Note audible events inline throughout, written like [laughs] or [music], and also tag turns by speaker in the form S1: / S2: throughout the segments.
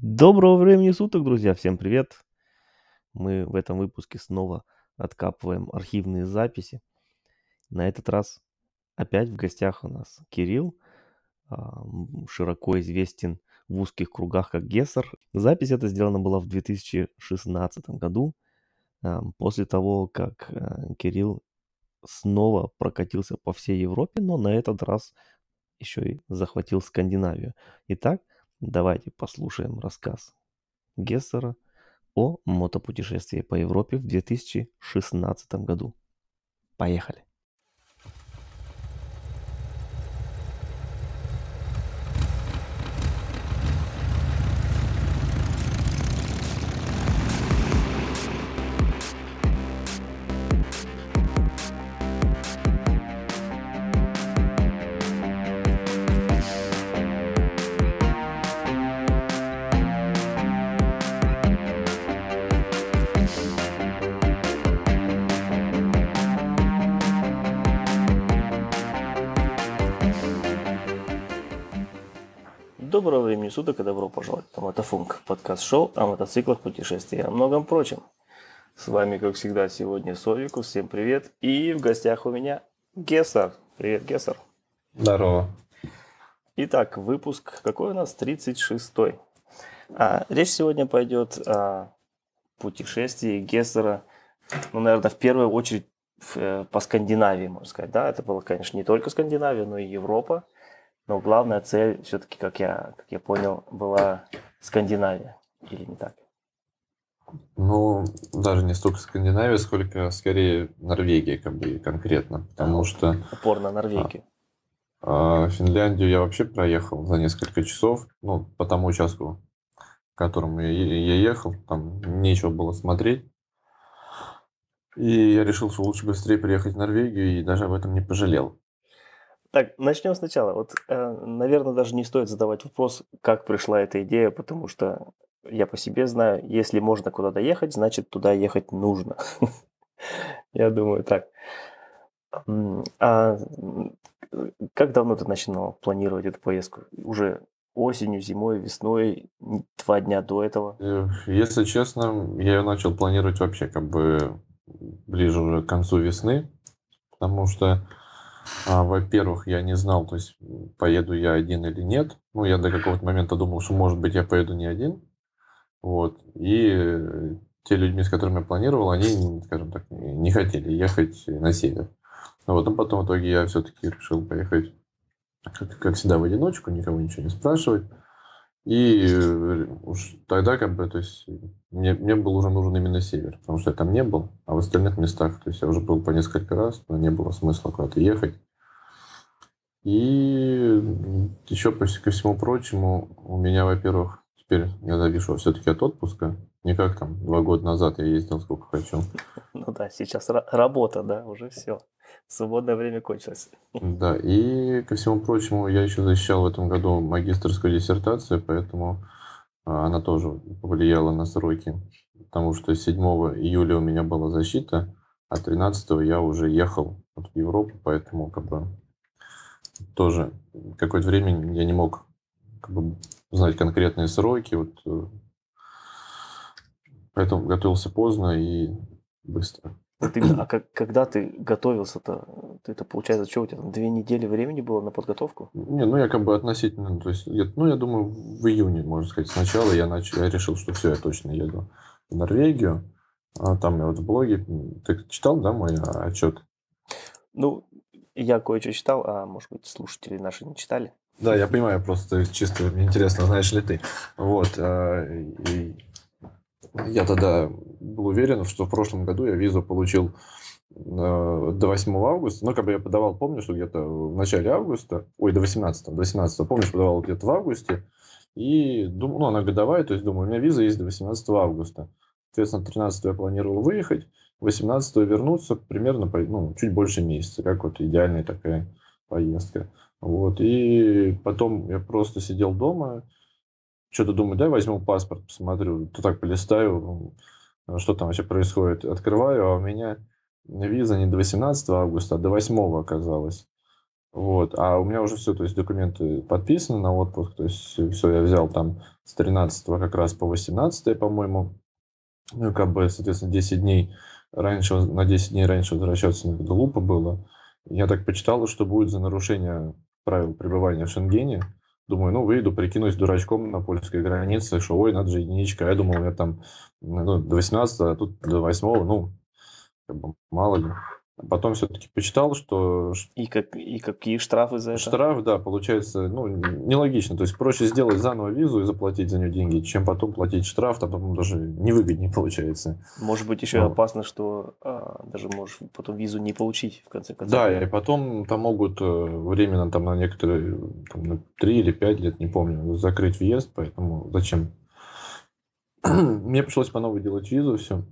S1: Доброго времени суток, друзья! Всем привет! Мы в этом выпуске снова откапываем архивные записи. На этот раз опять в гостях у нас Кирилл, а, широко известен в узких кругах как Гессер. Запись эта сделана была в 2016 году, а, после того, как а, Кирилл снова прокатился по всей Европе, но на этот раз еще и захватил Скандинавию. Итак, Давайте послушаем рассказ Гессера о мотопутешествии по Европе в 2016 году. Поехали! Суток и добро пожаловать на Мотофунк, подкаст-шоу о мотоциклах, путешествиях и о многом прочем. С вами, как всегда, сегодня Совикус, всем привет. И в гостях у меня Гессер. Привет, Гессер.
S2: Здорово.
S1: Итак, выпуск какой у нас? 36-й. А, речь сегодня пойдет о путешествии Гессера, ну, наверное, в первую очередь э, по Скандинавии, можно сказать. Да, это было, конечно, не только Скандинавия, но и Европа. Но главная цель все-таки, как я, как я понял, была Скандинавия. Или не так?
S2: Ну, даже не столько Скандинавия, сколько скорее Норвегия, как бы конкретно. Потому а, что...
S1: Упор на Норвегию.
S2: А, а, Финляндию я вообще проехал за несколько часов, ну, по тому участку, к которому я, я ехал, там нечего было смотреть. И я решил, что лучше быстрее приехать в Норвегию, и даже об этом не пожалел.
S1: Так, начнем сначала. Вот, э, наверное, даже не стоит задавать вопрос, как пришла эта идея, потому что я по себе знаю, если можно куда-то ехать, значит, туда ехать нужно. [laughs] Я думаю так. А как давно ты начинал планировать эту поездку? Уже осенью, зимой, весной, два дня до этого?
S2: Э, если честно, я ее начал планировать вообще как бы ближе уже к концу весны, потому что во-первых, я не знал, то есть поеду я один или нет. Ну, я до какого-то момента думал, что, может быть, я поеду не один. Вот. И те людьми, с которыми я планировал, они, скажем так, не хотели ехать на север. Вот, но потом в итоге я все-таки решил поехать, как, как всегда, в одиночку, никого ничего не спрашивать. И э, уж тогда как бы, то есть мне, мне был уже нужен именно север, потому что я там не был, а в остальных местах, то есть я уже был по несколько раз, но не было смысла куда-то ехать. И еще почти ко всему прочему, у меня, во-первых, теперь я завишу все-таки от отпуска. Не как там два года назад я ездил сколько хочу. [laughs]
S1: Ну да, сейчас работа, да, уже все свободное время кончилось. [laughs]
S2: Да, и ко всему прочему, я еще защищал в этом году магистрскую диссертацию, поэтому а, она тоже повлияла на сроки, потому что 7 июля у меня была защита, а 13 я уже ехал в Европу, поэтому как бы тоже какое-то время я не мог как бы, знать конкретные сроки, вот, э, поэтому готовился поздно и быстро.
S1: Вот именно, а как, когда ты готовился-то, ты это получается, что у тебя там две недели времени было на подготовку?
S2: Не, ну я как бы относительно, то есть, я, ну я думаю, в июне, можно сказать, сначала я начал, я решил, что все, я точно еду в Норвегию. А там я вот в блоге, ты читал, да, мой отчет?
S1: Ну, я кое-что читал, а может быть слушатели наши не читали?
S2: Да, я понимаю, просто чисто мне интересно, знаешь ли ты. Вот, а, и я тогда был уверен, что в прошлом году я визу получил э, до 8 августа. Ну, как бы я подавал, помню, что где-то в начале августа, ой, до 18, до 18, помнишь, подавал где-то в августе. И думаю, ну, она годовая, то есть думаю, у меня виза есть до 18 августа. Соответственно, 13 я планировал выехать, 18 вернуться примерно ну, чуть больше месяца, как вот идеальная такая поездка. Вот. И потом я просто сидел дома, что-то думаю, дай возьму паспорт, посмотрю, то так полистаю, что там вообще происходит. Открываю, а у меня виза не до 18 августа, а до 8 оказалось. Вот. А у меня уже все, то есть документы подписаны на отпуск, то есть все я взял там с 13 как раз по 18, по-моему. Ну, и как бы, соответственно, 10 дней раньше, на 10 дней раньше возвращаться не глупо было. Я так почитал, что будет за нарушение правил пребывания в Шенгене. Думаю, ну, выйду, прикинусь дурачком на польской границе, что, ой, надо же единичка. Я думал, я там ну, до 18, а тут до 8, ну, как бы, мало ли. Потом все-таки почитал, что...
S1: И, как, и какие штрафы за это?
S2: Штраф, да, получается, ну, нелогично. То есть проще сделать заново визу и заплатить за нее деньги, чем потом платить штраф, там потом даже невыгоднее [laughs] получается.
S1: Может быть, еще ну. опасно, что а, даже можешь потом визу не получить, в конце концов.
S2: Да, и потом там могут э, временно там на некоторые, там, на 3 или 5 лет, не помню, закрыть въезд, поэтому зачем? [clears throat] Мне пришлось по новой делать визу, все.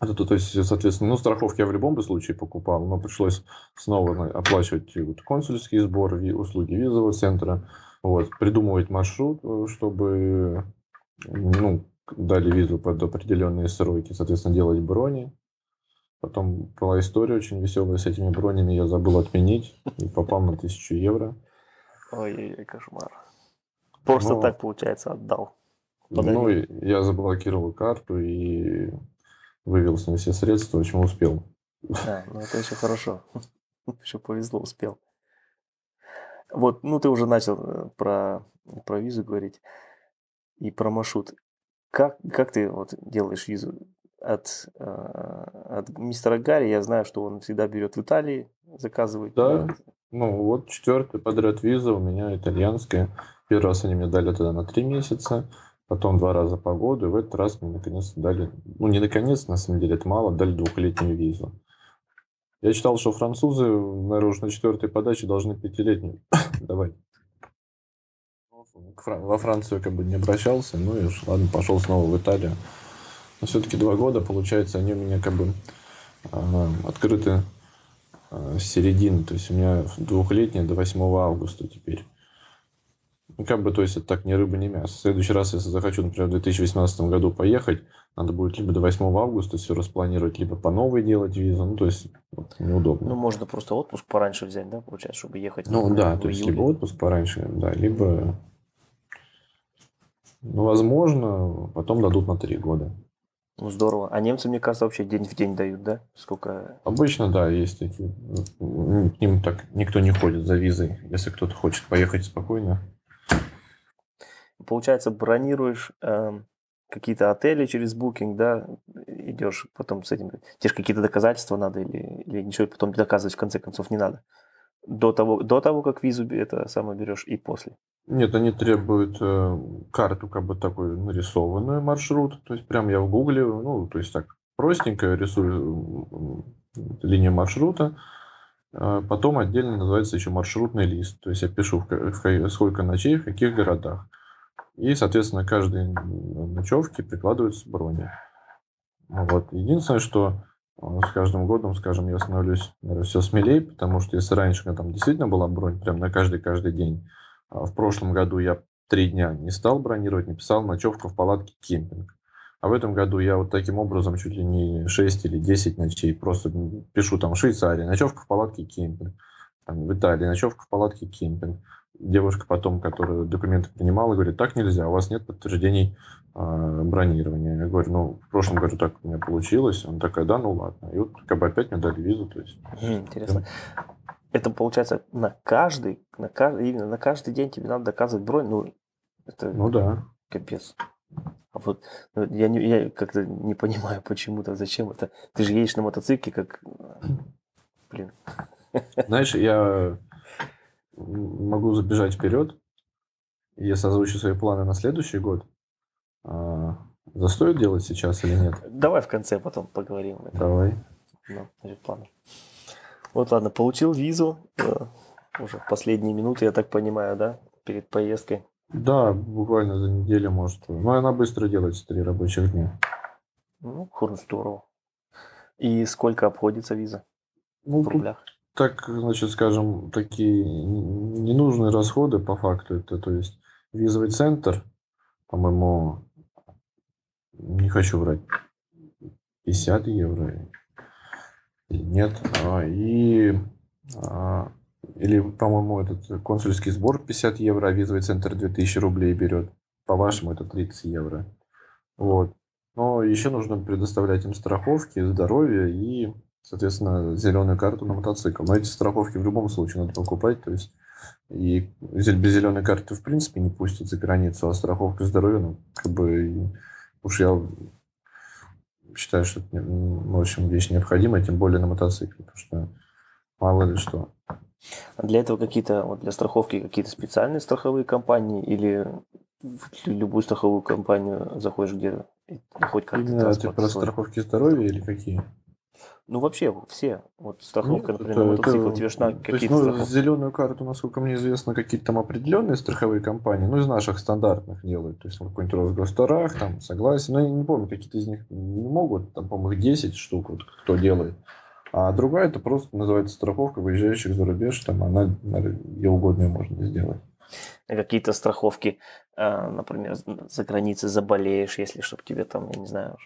S2: Это, то есть, соответственно, ну, страховки я в любом случае покупал, но пришлось снова оплачивать вот, консульский сбор, услуги визового центра, вот, придумывать маршрут, э, чтобы ну, дали визу под определенные сроки, соответственно, делать брони. Потом была история очень веселая с этими бронями, я забыл отменить и попал на тысячу евро.
S1: Ой-ой-ой, кошмар. Просто ну, так, получается, отдал.
S2: Подарил. Ну, я заблокировал карту и вывел с ней все средства, общем, успел.
S1: Да, ну это еще хорошо. [laughs] Еще повезло, успел. Вот, ну ты уже начал э, про, про визу говорить и про маршрут. Как, как ты вот делаешь визу? От, э, от мистера Гарри я знаю, что он всегда берет в Италии, заказывает.
S2: Да, ну вот четвертый подряд виза у меня итальянская. Первый раз они мне дали тогда на три месяца потом два раза по году, и в этот раз мне наконец-то дали, ну не наконец, на самом деле это мало, дали двухлетнюю визу. Я читал, что французы, наверное, уже на четвертой подаче должны пятилетнюю [coughs] давать. Во Францию как бы не обращался, ну и уж, ладно, пошел снова в Италию. Но все-таки два года, получается, они у меня как бы э, открыты э, с середины. То есть у меня двухлетняя до 8 августа теперь. Ну, как бы, то есть, это так ни рыба, ни мясо. В следующий раз, если захочу, например, в 2018 году поехать, надо будет либо до 8 августа все распланировать, либо по новой делать визу. Ну, то есть, вот, неудобно.
S1: Ну, можно просто отпуск пораньше взять, да, получается, чтобы ехать?
S2: Ну, да, то есть, либо отпуск пораньше, да, либо... Ну, возможно, потом дадут на 3 года.
S1: Ну, здорово. А немцы, мне кажется, вообще день в день дают, да? Сколько?
S2: Обычно, да, есть такие. К ним так никто не ходит за визой, если кто-то хочет поехать спокойно.
S1: Получается, бронируешь э, какие-то отели через Booking, да, идешь потом с этим. Тебе же какие-то доказательства надо или, или ничего потом доказывать в конце концов не надо. До того, до того, как визу это самое берешь и после.
S2: Нет, они требуют э, карту как бы такой нарисованную маршрут. То есть прям я в гугле, ну, то есть так простенько рисую линию маршрута. А потом отдельно называется еще маршрутный лист. То есть я пишу, сколько ночей, в каких городах. И, соответственно, каждой ночевке прикладывается брони. Вот. Единственное, что э, с каждым годом, скажем, я становлюсь наверное, все смелее, потому что если раньше там действительно была бронь прям на каждый-каждый день, а в прошлом году я три дня не стал бронировать, не писал ночевка в палатке кемпинг. А в этом году я вот таким образом чуть ли не 6 или 10 ночей просто пишу там Швейцария, ночевка в палатке кемпинг, там, в Италии, ночевка в палатке кемпинг девушка потом, которая документы принимала, говорит, так нельзя, у вас нет подтверждений э, бронирования. Я говорю, ну, в прошлом году так у меня получилось. Она такая, да, ну ладно. И вот как бы опять мне дали визу. То есть,
S1: Интересно. Это получается на каждый, на каждый, именно на каждый день тебе надо доказывать бронь. Ну, это
S2: ну да.
S1: Капец. А вот ну, я, не, я как-то не понимаю, почему-то, зачем это. Ты же едешь на мотоцикле, как... [clears throat] Блин.
S2: Знаешь, я могу забежать вперед. Если озвучу свои планы на следующий год, а, застоит делать сейчас или нет?
S1: Давай в конце потом поговорим.
S2: Давай.
S1: Ну, значит, планы. Вот, ладно, получил визу э, уже в последние минуты, я так понимаю, да, перед поездкой.
S2: Да, буквально за неделю, может. Но она быстро делается, три рабочих дня.
S1: Ну, хурн, здорово. И сколько обходится виза ну, в рублях?
S2: Так, значит, скажем, такие ненужные расходы по факту. Это, то есть, визовый центр, по-моему, не хочу врать, 50 евро нет. А, и а, или, по-моему, этот консульский сбор 50 евро, а визовый центр 2000 рублей берет. По-вашему, это 30 евро. Вот. Но еще нужно предоставлять им страховки, здоровье и, соответственно, зеленую карту на мотоцикл. Но эти страховки в любом случае надо покупать. То есть и без зеленой карты в принципе не пустят за границу, а страховка здоровья, ну, как бы, уж я считаю, что это, в общем, вещь необходимая, тем более на мотоцикле, потому что мало ли что.
S1: А для этого какие-то, вот для страховки какие-то специальные страховые компании или в любую страховую компанию заходишь, где хоть как-то
S2: Именно ты про страховки здоровья или какие?
S1: Ну, вообще, все. Вот страховка, Нет, например, это, мотоцикл, это, тебе же на какие-то
S2: ну, страховки. зеленую карту, насколько мне известно, какие-то там определенные страховые компании, ну, из наших стандартных делают. То есть, какой-нибудь Росгосторах, там, согласен. Но я не помню, какие-то из них не могут, там, по-моему, их 10 штук, вот, кто делает. А другая, это просто называется страховка выезжающих за рубеж, там, она, где угодно можно сделать.
S1: Какие-то страховки, а, например, за границей заболеешь, если чтобы тебе там, я не знаю,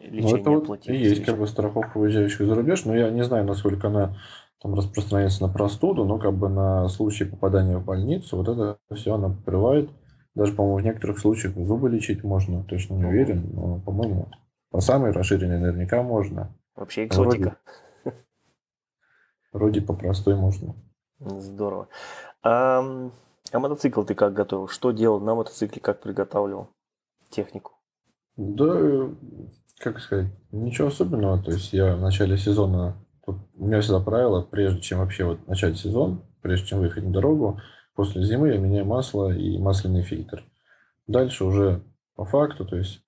S2: лечение ну, это вот. И есть как бы страховка выезжающих за рубеж, но я не знаю, насколько она там распространяется на простуду, но как бы на случай попадания в больницу, вот это все она покрывает. Даже, по-моему, в некоторых случаях зубы лечить можно, точно не уверен, но, по-моему, по самой расширенной наверняка можно.
S1: Вообще экзотика.
S2: Вроде, вроде по простой можно.
S1: Здорово. А, а мотоцикл ты как готовил? Что делал на мотоцикле, как приготавливал технику?
S2: Да, как сказать, ничего особенного. То есть я в начале сезона, у меня всегда правило, прежде чем вообще вот начать сезон, прежде чем выехать на дорогу, после зимы я меняю масло и масляный фильтр. Дальше уже по факту, то есть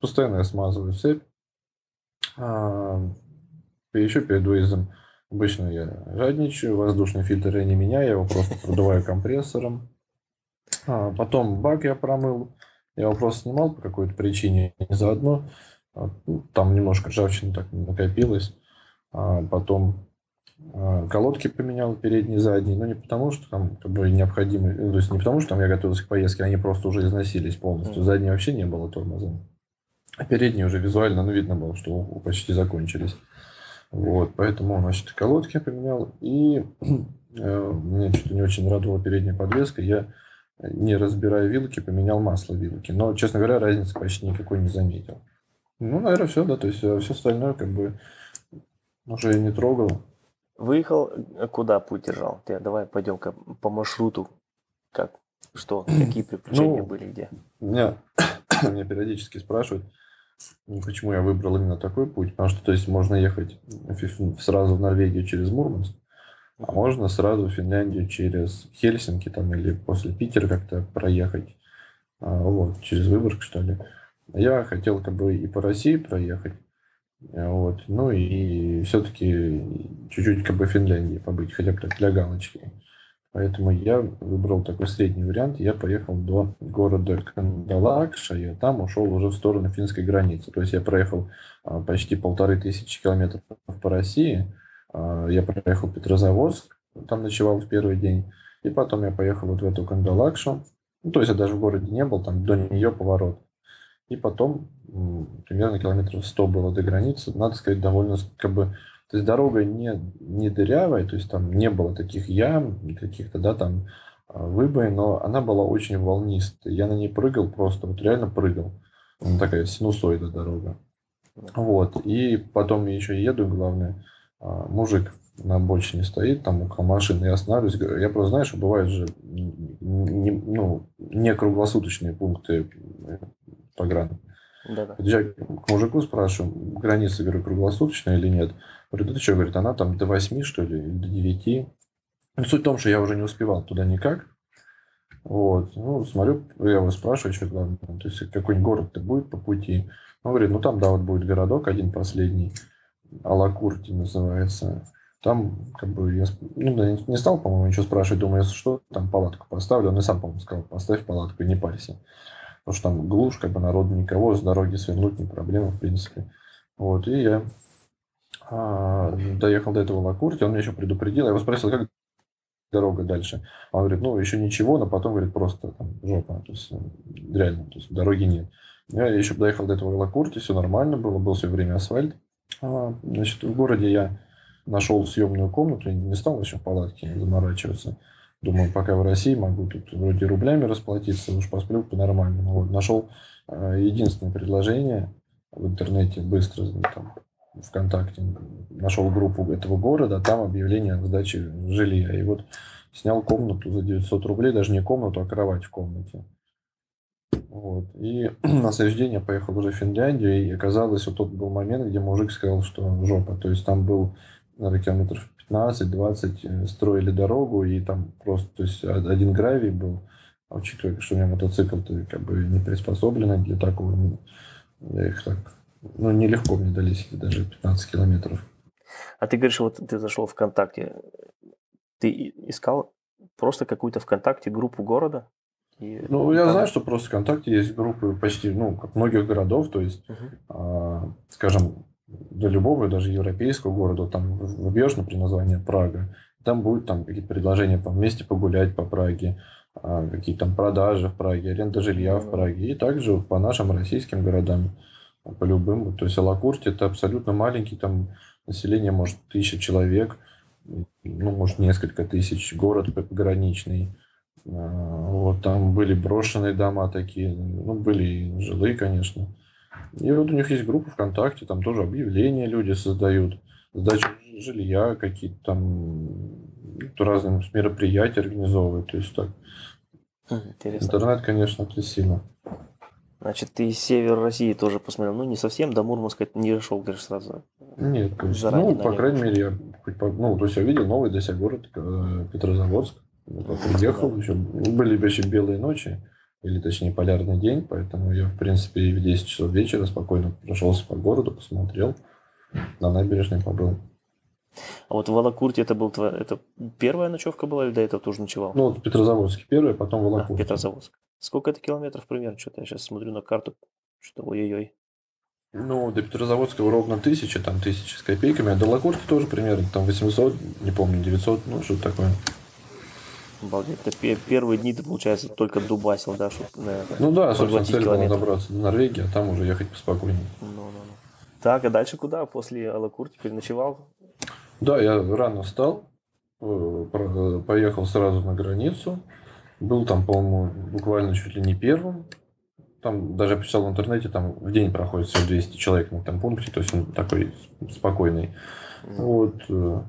S2: постоянно я смазываю цепь. А, еще перед выездом обычно я жадничаю, воздушный фильтр я не меняю, я его просто продуваю компрессором. А, потом бак я промыл, я его просто снимал по какой-то причине, не заодно. А, ну, там немножко ржавчины так накопилось. А потом а, колодки поменял передние, задние, но не потому, что там как бы необходимо, ну, то есть не потому, что там я готовился к поездке, они просто уже износились полностью. Задние вообще не было тормоза. А передние уже визуально, ну, видно было, что почти закончились. Вот, поэтому, значит, колодки поменял. И [clears throat] э, мне что-то не очень радовала передняя подвеска. Я, не разбирая вилки, поменял масло вилки. Но, честно говоря, разницы почти никакой не заметил. Ну, наверное, все, да. То есть э, все остальное как бы уже не трогал.
S1: Выехал, э, куда путь держал? Ты, давай пойдем по маршруту. Как? Что? [clears throat] Какие приключения ну, были где?
S2: Меня, [clears throat] меня периодически спрашивают, ну, почему я выбрал именно такой путь. Потому что, то есть, можно ехать сразу в Норвегию через Мурманск, а можно сразу в Финляндию через Хельсинки там или после Питера как-то проехать. А, вот, через Выборг, что ли. Я хотел как бы и по России проехать, э, вот, ну и все-таки чуть-чуть как бы Финляндии побыть, хотя бы так для галочки. Поэтому я выбрал такой средний вариант. Я поехал до города Кандалакша, и там ушел уже в сторону финской границы. То есть я проехал а, почти полторы тысячи километров по России. А, я проехал Петрозаводск, там ночевал в первый день. И потом я поехал вот в эту Кандалакшу. Ну, то есть я даже в городе не был, там до нее поворот. И потом примерно километров 100 было до границы. Надо сказать, довольно как бы... То есть дорога не, не дырявая, то есть там не было таких ям, каких-то, да, там а, выбоин, но она была очень волнистая. Я на ней прыгал просто, вот реально прыгал. Она такая синусоида дорога. Вот. И потом я еще еду, главное, а, мужик на обочине стоит, там около машины, я останавливаюсь. Я просто, знаешь, бывают же не, ну, не круглосуточные пункты погран. Да-да. Подъезжаю к мужику, спрашиваю, граница, говорю, круглосуточная или нет. Говорит, ты что, говорит, она там до 8, что ли, до 9. Ну, суть в том, что я уже не успевал туда никак. Вот. Ну, смотрю, я его спрашиваю, что главное, то есть какой-нибудь город-то будет по пути. Он говорит, ну там, да, вот будет городок один последний, Алакурти называется. Там, как бы, я ну, да, не стал, по-моему, ничего спрашивать, думаю, если что, там палатку поставлю. Он и сам, по-моему, сказал, поставь палатку и не парься. Потому что там глушь, как бы народу никого, с дороги свернуть не проблема, в принципе. Вот, и я а, доехал до этого Лакурти, он меня еще предупредил, я его спросил, как дорога дальше. Он говорит, ну, еще ничего, но потом, говорит, просто там жопа, то есть реально, то есть дороги нет. Я еще доехал до этого Лакурти, все нормально было, был все время асфальт. А, значит, в городе я нашел съемную комнату, не стал еще в палатке заморачиваться. Думаю, пока в России могу тут вроде рублями расплатиться, уж посплю по-нормальному. Вот, нашел э, единственное предложение в интернете, быстро, там, ВКонтакте, нашел группу этого города, там объявление о сдаче жилья. И вот снял комнату за 900 рублей, даже не комнату, а кровать в комнате. Вот. И [clears throat] на следующий день я поехал уже в Финляндию, и оказалось, вот тот был момент, где мужик сказал, что жопа. То есть там был, наверное, километров 15-20 э, строили дорогу, и там просто, то есть один гравий был, а учитывая, что у меня мотоцикл то как бы не приспособленный для такого, ну, я их так, ну, нелегко мне дались даже 15 километров.
S1: А ты говоришь, вот ты зашел ВКонтакте, ты искал просто какую-то ВКонтакте группу города?
S2: И ну, я там... знаю, что просто ВКонтакте есть группы почти, ну, как многих городов, то есть, uh-huh. а, скажем, для любого, даже европейского города, там вбьешь, например, название Прага, там будут там какие-то предложения по вместе погулять по Праге, а, какие там продажи в Праге, аренда жилья в Праге, и также по нашим российским городам, по любым. То есть Алакурти это абсолютно маленький, там население может тысяча человек, ну, может, несколько тысяч, город пограничный. А, вот там были брошенные дома такие, ну, были жилые, конечно. И вот у них есть группа ВКонтакте, там тоже объявления люди создают, сдачу жилья, какие-то там разные мероприятия организовывают. То есть так. Хм, интересно. Интернет, конечно, это сильно.
S1: Значит, ты север России тоже посмотрел. Ну, не совсем, до Мурманска не дошел, говоришь, сразу.
S2: Нет, то есть, ну, по крайней мере, я хоть по, ну, то есть я видел новый для себя город э, Петрозаводск. Приехал, еще были еще белые ночи или точнее полярный день, поэтому я, в принципе, в 10 часов вечера спокойно прошелся по городу, посмотрел, на набережной побыл.
S1: А вот в Волокурте это был твоя, это первая ночевка была или до этого тоже ночевал?
S2: Ну, вот в Петрозаводске первая, потом в Волокурте.
S1: А, Петрозаводск. Сколько это километров примерно? Что-то я сейчас смотрю на карту, что ой-ой-ой.
S2: Ну, до Петрозаводского ровно тысяча, там тысяча с копейками, а до Волокурте тоже примерно, там 800, не помню, 900, ну, что такое.
S1: Обалдеть. Это первые дни ты, получается, только дубасил, да, чтобы
S2: Ну да, собственно, цель была добраться до Норвегии, а там уже ехать поспокойнее. Ну, ну,
S1: ну. Так, а дальше куда? После Алакур теперь ночевал?
S2: Да, я рано встал, э, поехал сразу на границу. Был там, по-моему, буквально чуть ли не первым. Там даже писал в интернете, там в день проходит всего 200 человек на этом пункте, то есть он такой спокойный. Mm. Вот, э,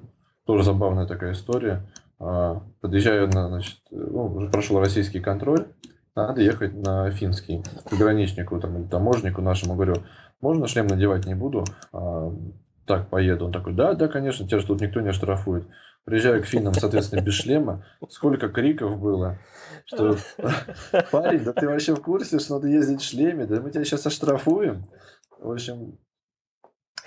S2: тоже забавная такая история. А, подъезжаю на, значит, ну, уже прошел российский контроль, надо ехать на финский. Пограничнику там, или таможнику нашему говорю, можно шлем надевать не буду, а, так, поеду. Он такой, да, да, конечно, тебя же тут никто не оштрафует. Приезжаю к финнам, соответственно, без шлема. Сколько криков было, что парень, да ты вообще в курсе, что надо ездить в шлеме, да мы тебя сейчас оштрафуем. В общем,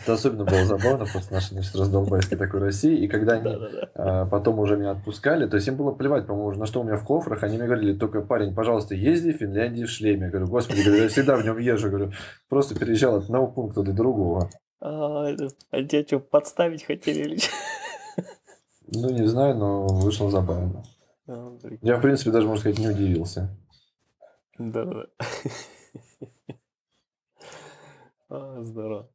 S2: это особенно было забавно после нашей значит, раздолбайской такой России. И когда они а, потом уже меня отпускали, то есть им было плевать, по-моему, на что у меня в кофрах. Они мне говорили, только парень, пожалуйста, езди в Финляндии в шлеме. Я говорю, господи, я всегда в нем езжу. говорю, просто переезжал от одного пункта до другого.
S1: А, а тебя что, подставить хотели или
S2: Ну, не знаю, но вышло забавно. А, я, в принципе, даже, можно сказать, не удивился.
S1: Да-да-да. [laughs] Здорово.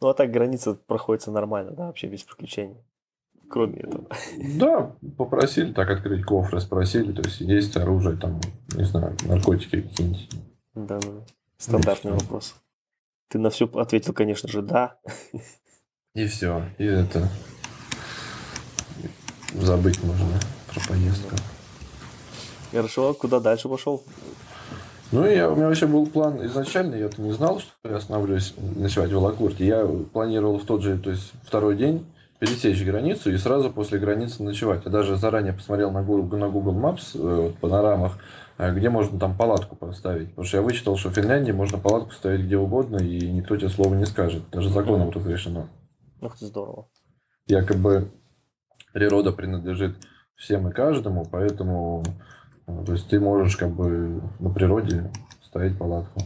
S1: Ну, а так граница проходится нормально, да, вообще без приключений. Кроме этого.
S2: Да, попросили так открыть кофры, спросили, то есть есть оружие, там, не знаю, наркотики какие-нибудь.
S1: Да, да. Стандартный и вопрос. Ты на все ответил, конечно же, да.
S2: И все. И это забыть можно про поездку.
S1: Хорошо, а куда дальше пошел?
S2: Ну, я, у меня вообще был план изначально, я-то не знал, что я останавливаюсь ночевать в Алакурте. Я планировал в тот же, то есть второй день пересечь границу и сразу после границы ночевать. Я даже заранее посмотрел на Google, на Google Maps, э, панорамах, э, где можно там палатку поставить. Потому что я вычитал, что в Финляндии можно палатку ставить где угодно, и никто тебе слова не скажет. Даже законом тут решено.
S1: Ух ты, здорово.
S2: Якобы природа принадлежит всем и каждому, поэтому то есть ты можешь как бы на природе ставить палатку.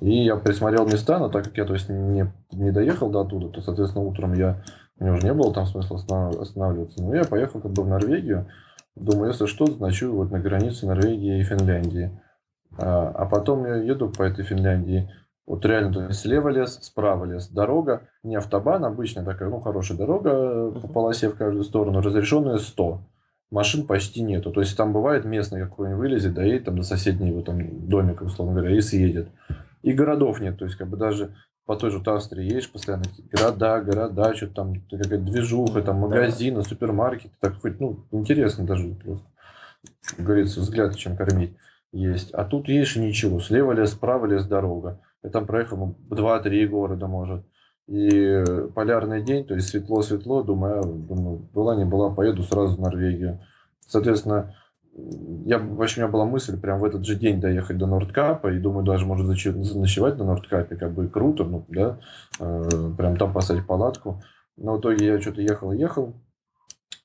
S2: И я присмотрел места, но так как я то есть, не, не доехал до оттуда, то, соответственно, утром я, у меня уже не было там смысла останавливаться. Но я поехал как бы в Норвегию. Думаю, если что, ночую вот на границе Норвегии и Финляндии. А, а потом я еду по этой Финляндии. Вот реально, то есть слева лес, справа лес. Дорога, не автобан, обычная такая, ну, хорошая дорога по полосе в каждую сторону, разрешенная 100. Машин почти нету. То есть там бывает местный какой-нибудь вылезет, доедет там до соседнего там домика, условно говоря, и съедет. И городов нет. То есть как бы даже по той же Австрии едешь постоянно, города, города, что-то там какая-то движуха, там магазины, супермаркеты, так хоть, ну, интересно даже просто, как говорится, взгляд чем кормить есть. А тут едешь и ничего, слева лес, справа лес, дорога. Я там проехал ну, 2-3 города, может. И полярный день, то есть светло-светло, думаю, думаю, была не была, поеду сразу в Норвегию. Соответственно, я, вообще у меня была мысль прям в этот же день доехать до Нордкапа, и думаю, даже может ночевать на Нордкапе, как бы круто, ну, да, э, прям там поставить палатку. Но в итоге я что-то ехал ехал,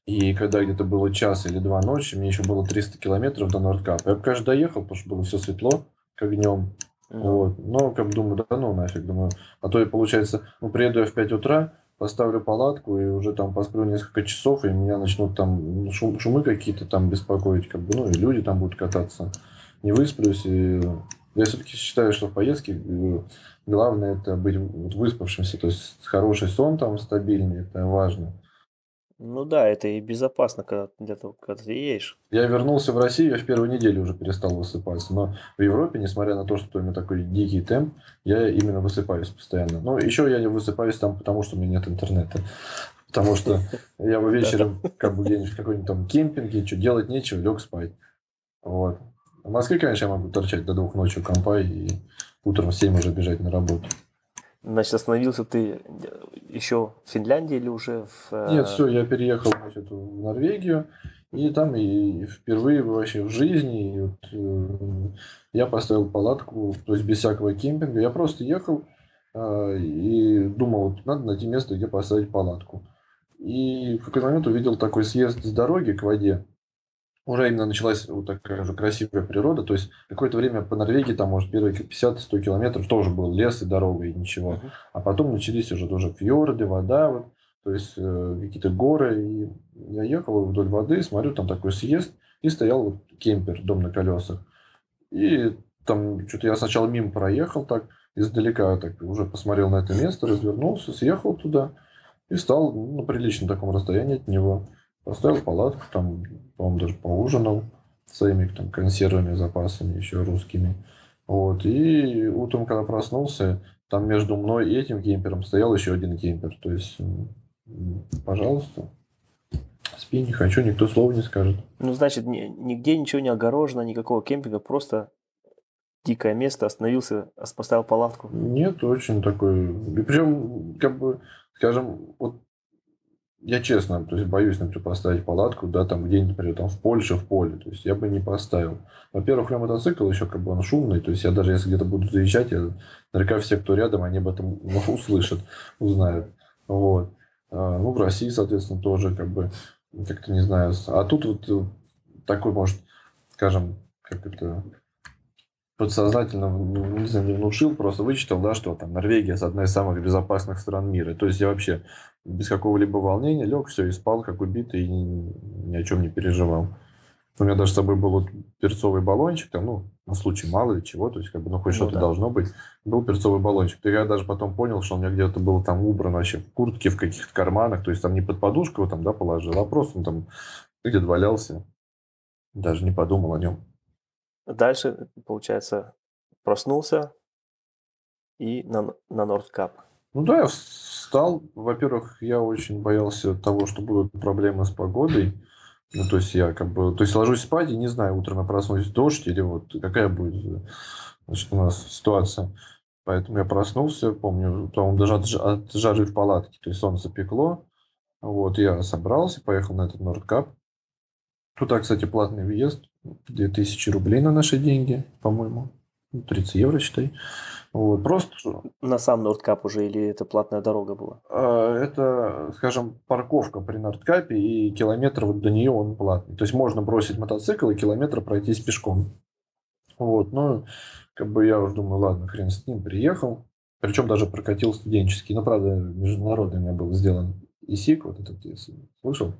S2: и когда где-то было час или два ночи, мне еще было 300 километров до Нордкапа. Я конечно, доехал, потому что было все светло, как днем. Вот. Но, как думаю, да ну нафиг, думаю. А то и получается, ну, приеду я в 5 утра, поставлю палатку и уже там посплю несколько часов, и меня начнут там шум, шумы какие-то там беспокоить, как бы, ну, и люди там будут кататься. Не высплюсь, и я все-таки считаю, что в поездке э, главное это быть выспавшимся, то есть хороший сон там стабильный, это важно.
S1: Ну да, это и безопасно, когда, для того, когда ты едешь.
S2: Я вернулся в Россию, я в первую неделю уже перестал высыпаться. Но в Европе, несмотря на то, что у меня такой дикий темп, я именно высыпаюсь постоянно. Но еще я не высыпаюсь там, потому что у меня нет интернета. Потому что я бы [laughs] вечером как бы где-нибудь в какой-нибудь там кемпинге, что делать нечего, лег спать. Вот. В Москве, конечно, я могу торчать до двух ночи у компа и утром в 7 уже бежать на работу.
S1: Значит, остановился ты еще в Финляндии или уже в...
S2: Э, Нет, все, я переехал значит, в Норвегию, и там и впервые вообще в жизни и вот, э, я поставил палатку, то есть без всякого кемпинга. Я просто ехал э, и думал, вот, надо найти место, где поставить палатку. И в какой-то момент увидел такой съезд с дороги к воде уже именно началась вот такая же красивая природа. То есть какое-то время по Норвегии, там, может, первые 50-100 километров тоже был лес и дорога, и ничего. Uh-huh. А потом начались уже тоже фьорды, вода, вот, то есть э, какие-то горы. И я ехал вдоль воды, смотрю, там такой съезд, и стоял вот кемпер, дом на колесах. И там что-то я сначала мимо проехал так, издалека так уже посмотрел на это место, развернулся, съехал туда и стал ну, на приличном таком расстоянии от него. Поставил палатку, там, по-моему, даже поужинал своими там консервами, запасами еще русскими. Вот. И утром, когда проснулся, там между мной и этим кемпером стоял еще один кемпер. То есть, пожалуйста, спи, не хочу, никто слова не скажет.
S1: Ну, значит, нигде ничего не огорожено, никакого кемпинга, просто дикое место, остановился, поставил палатку.
S2: Нет, очень такой... И причем, как бы, скажем, вот я честно, то есть боюсь, например, поставить палатку, да, там где-нибудь, например, там в Польше, в поле, то есть я бы не поставил. Во-первых, у меня мотоцикл еще как бы он шумный, то есть я даже если где-то буду заезжать, я, наверняка все, кто рядом, они об этом ну, [laughs] услышат, узнают. Вот. А, ну, в России, соответственно, тоже как бы, как-то не знаю. А тут вот э, такой, может, скажем, как это, подсознательно, ну, не знаю, не внушил, просто вычитал, да, что там Норвегия одна из самых безопасных стран мира. То есть я вообще без какого-либо волнения лег, все, и спал как убитый, и ни, ни о чем не переживал. У меня даже с собой был вот перцовый баллончик, там, ну, на случай мало ли чего, то есть, как бы, ну, хоть ну, что-то да. должно быть. Был перцовый баллончик. И я даже потом понял, что у меня где-то был там убран вообще в куртке, в каких-то карманах, то есть, там не под подушку его там, да, положил, а просто он там где-то валялся. Даже не подумал о нем.
S1: Дальше, получается, проснулся и на, на Нордкап.
S2: Ну да, я встал. Во-первых, я очень боялся того, что будут проблемы с погодой. Ну, то есть я как бы, то есть ложусь спать и не знаю, утром я проснусь дождь или вот какая будет значит, у нас ситуация. Поэтому я проснулся, помню, по даже от, от жары в палатке, то есть солнце пекло. Вот, я собрался, поехал на этот Нордкап. Туда, кстати, платный въезд, 2000 рублей на наши деньги, по-моему. 30 евро, считай. Вот, просто...
S1: На сам Нордкап уже или это платная дорога была?
S2: А, это, скажем, парковка при Нордкапе, и километр вот до нее он платный. То есть можно бросить мотоцикл и километр пройтись пешком. Вот, ну, как бы я уже думаю, ладно, хрен с ним, приехал. Причем даже прокатил студенческий. Но, правда, международный у меня был сделан ИСИК, вот этот, если слышал.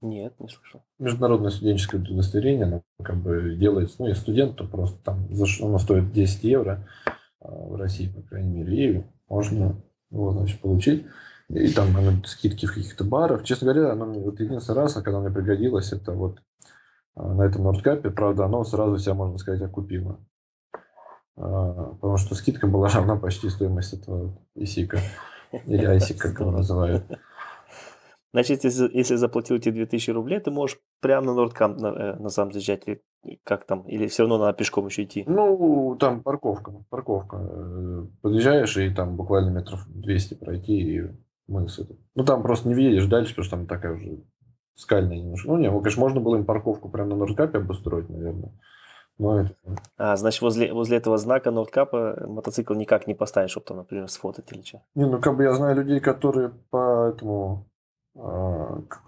S1: Нет, не слышал.
S2: Международное студенческое удостоверение, оно как бы делается, ну, и студент, то просто там, оно стоит 10 евро, в России, по крайней мере, и можно его, значит, получить. И там наверное, скидки в каких-то барах. Честно говоря, оно мне, вот единственный раз, когда мне пригодилось, это вот на этом Нордкапе, правда, оно сразу себя, можно сказать, окупило. Потому что скидка была равна почти стоимости этого ИСИКа. Или [laughs] ISIC, как его называют.
S1: Значит, если, если заплатил эти 2000 рублей, ты можешь прямо на Нордкамп на, э, на сам заезжать, или как там, или все равно надо пешком еще идти?
S2: Ну, там парковка, парковка. Э, подъезжаешь, и там буквально метров 200 пройти, и мы с этим. Ну, там просто не въедешь дальше, потому что там такая уже скальная немножко. Ну, не, ну, конечно, можно было им парковку прямо на Нордкапе обустроить, наверное. Но это...
S1: А, значит, возле, возле этого знака Нордкапа мотоцикл никак не поставишь, чтобы там, например, сфотать или что?
S2: Не, ну, как бы я знаю людей, которые по этому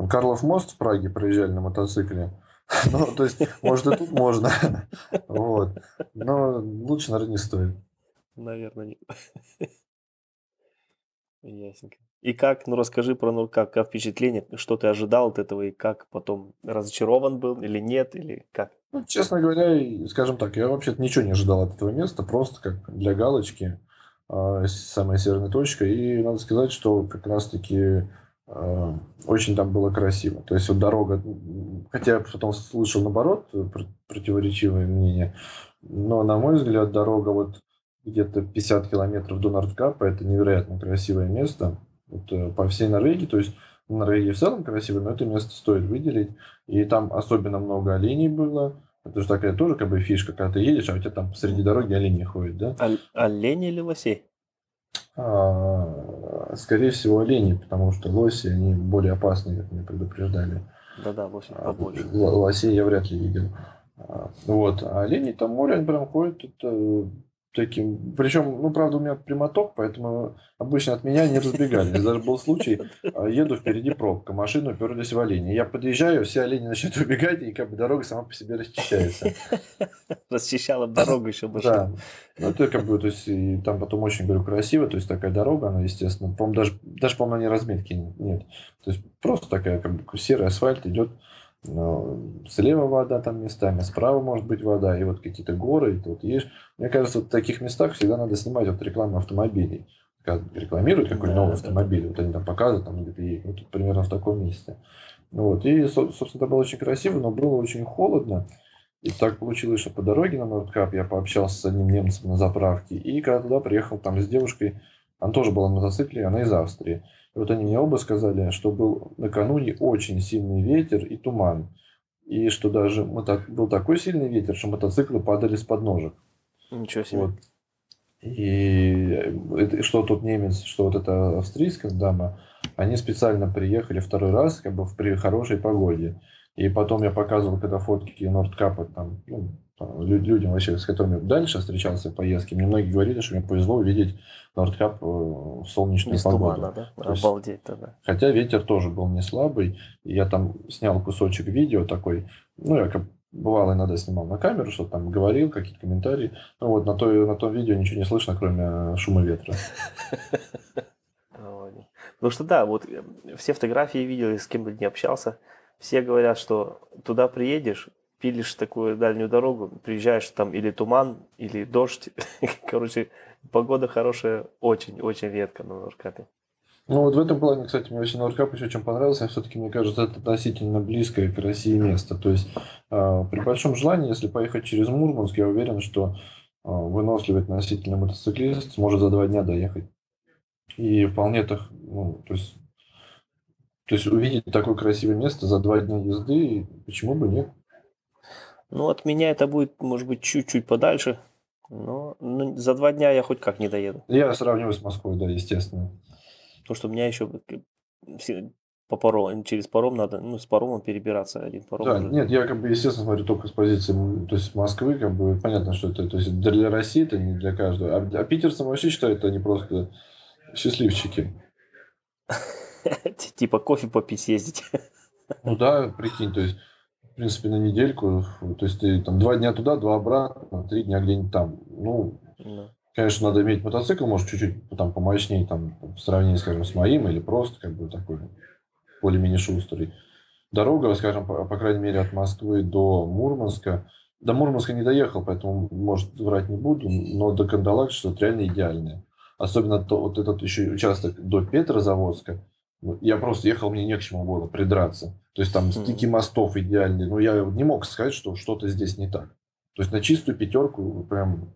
S2: Карлов мост в Праге проезжали на мотоцикле. [laughs] Ну, то есть, может, и тут можно. [laughs] Вот. Но лучше, наверное, не стоит.
S1: Наверное, нет. Ясненько. И как, ну расскажи про ну, как, как впечатление, что ты ожидал от этого и как потом разочарован был или нет, или как?
S2: Ну, честно говоря, скажем так, я вообще-то ничего не ожидал от этого места, просто как для галочки, э, самая северная точка. И надо сказать, что как раз-таки очень там было красиво. То есть вот дорога, хотя я потом слышал наоборот противоречивое мнение, но на мой взгляд дорога вот где-то 50 километров до Нордкапа это невероятно красивое место вот, э, по всей Норвегии. То есть Норвегия в целом красивая, но это место стоит выделить. И там особенно много оленей было. Это же такая тоже как бы фишка, когда ты едешь, а у тебя там посреди дороги олени ходят, да?
S1: Олени или лосей?
S2: А, скорее всего, олени, потому что лоси, они более опасные, как меня предупреждали.
S1: Да-да, лоси а, побольше.
S2: Лосей я вряд ли видел. А, вот. А олени там море, они прям ходят. Это таким. Причем, ну, правда, у меня прямоток, поэтому обычно от меня не разбегались. Даже был случай, а, еду впереди пробка, машину уперлись в олени. Я подъезжаю, все олени начинают убегать, и как бы дорога сама по себе расчищается.
S1: Расчищала дорогу еще больше.
S2: Да. Ну, это как бы, то есть, и там потом очень, говорю, красиво, то есть, такая дорога, она, естественно, по даже, даже, по-моему, на разметки нет. То есть, просто такая, как бы, серый асфальт идет, слева вода там местами, справа может быть вода, и вот какие-то горы, и вот есть. Мне кажется, вот в таких местах всегда надо снимать вот рекламу автомобилей. Когда рекламируют какой-то да, новый да, автомобиль, вот они там показывают, там где-то едет, вот примерно в таком месте. Ну вот. И, собственно, это было очень красиво, но было очень холодно. И так получилось, что по дороге на Нордкап я пообщался с одним немцем на заправке. И когда туда приехал там с девушкой, она тоже была на мотоцикле, она из Австрии. И вот они мне оба сказали, что был накануне очень сильный ветер и туман. И что даже был такой сильный ветер, что мотоциклы падали с подножек.
S1: Ничего себе. Вот.
S2: И что тот немец, что вот эта австрийская дама, они специально приехали второй раз как бы в при хорошей погоде. И потом я показывал, когда фотки Нордкапа там, ну, людям вообще, с которыми дальше встречался в поездке, мне многие говорили, что мне повезло увидеть Нордкап э, в солнечную Без погоду. Тумана,
S1: да? Обалдеть тогда.
S2: Хотя ветер тоже был не слабый. Я там снял кусочек видео такой, ну, я как бывало иногда снимал на камеру, что там говорил, какие-то комментарии. Ну вот на, той, на том видео ничего не слышно, кроме шума ветра. [laughs]
S1: Потому что да, вот э, все фотографии видел, с кем бы не общался, все говорят, что туда приедешь, пилишь такую дальнюю дорогу, приезжаешь там или туман, или дождь. [laughs] Короче, погода хорошая очень-очень редко на Норкапе.
S2: Ну вот в этом плане, кстати, мне вообще Норкап еще чем понравился, все-таки, мне кажется, это относительно близкое к России место. То есть э, при большом желании, если поехать через Мурманск, я уверен, что э, выносливый относительно мотоциклист сможет за два дня доехать. И вполне так, ну, то есть, то есть увидеть такое красивое место за два дня езды, почему бы нет?
S1: Ну, от меня это будет, может быть, чуть-чуть подальше. Но ну, за два дня я хоть как не доеду.
S2: Я сравниваю с Москвой, да, естественно.
S1: Потому что у меня еще по паром, через паром надо, ну, с паромом перебираться один паром.
S2: Да, уже. нет, я как бы, естественно, смотрю только с позиции, то есть Москвы, как бы, понятно, что это, то есть для России это не для каждого. А, а питерцам вообще считают, они просто счастливчики. [laughs]
S1: Типа кофе попить съездить.
S2: Ну да, прикинь, то есть принципе, на недельку. То есть ты там два дня туда, два обратно, три дня где-нибудь там. Ну, да. конечно, надо иметь мотоцикл, может, чуть-чуть там помощнее, там, в сравнении, скажем, с моим, или просто как бы такой более-менее шустрый. Дорога, скажем, по, по крайней мере, от Москвы до Мурманска, до Мурманска не доехал, поэтому, может, врать не буду, но до Кандалакши что-то реально идеальное. Особенно то, вот этот еще участок до Петрозаводска. Я просто ехал, мне не к чему было придраться. То есть там стики мостов идеальные. Но я не мог сказать, что что-то здесь не так. То есть на чистую пятерку прям,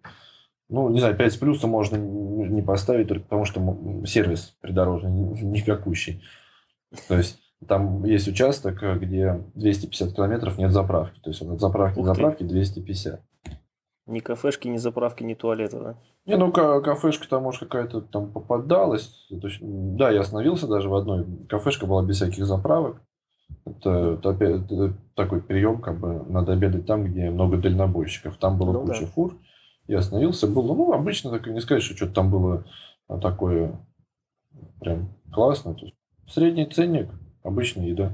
S2: ну, не знаю, 5 с плюсом можно не поставить, только потому что сервис придорожный никакущий. То есть там есть участок, где 250 километров нет заправки. То есть от заправки до заправки 250.
S1: Ни кафешки, ни заправки, ни туалета, да?
S2: Не, ну кафешка там, может, какая-то там попадалась. То есть, да, я остановился даже в одной. Кафешка была без всяких заправок. Это, это, это такой прием, как бы надо обедать там, где много дальнобойщиков. Там было ну, куча да. фур. Я остановился, было, ну, обычно так не сказать, что что-то там было такое прям классно. То есть, средний ценник, обычная еда.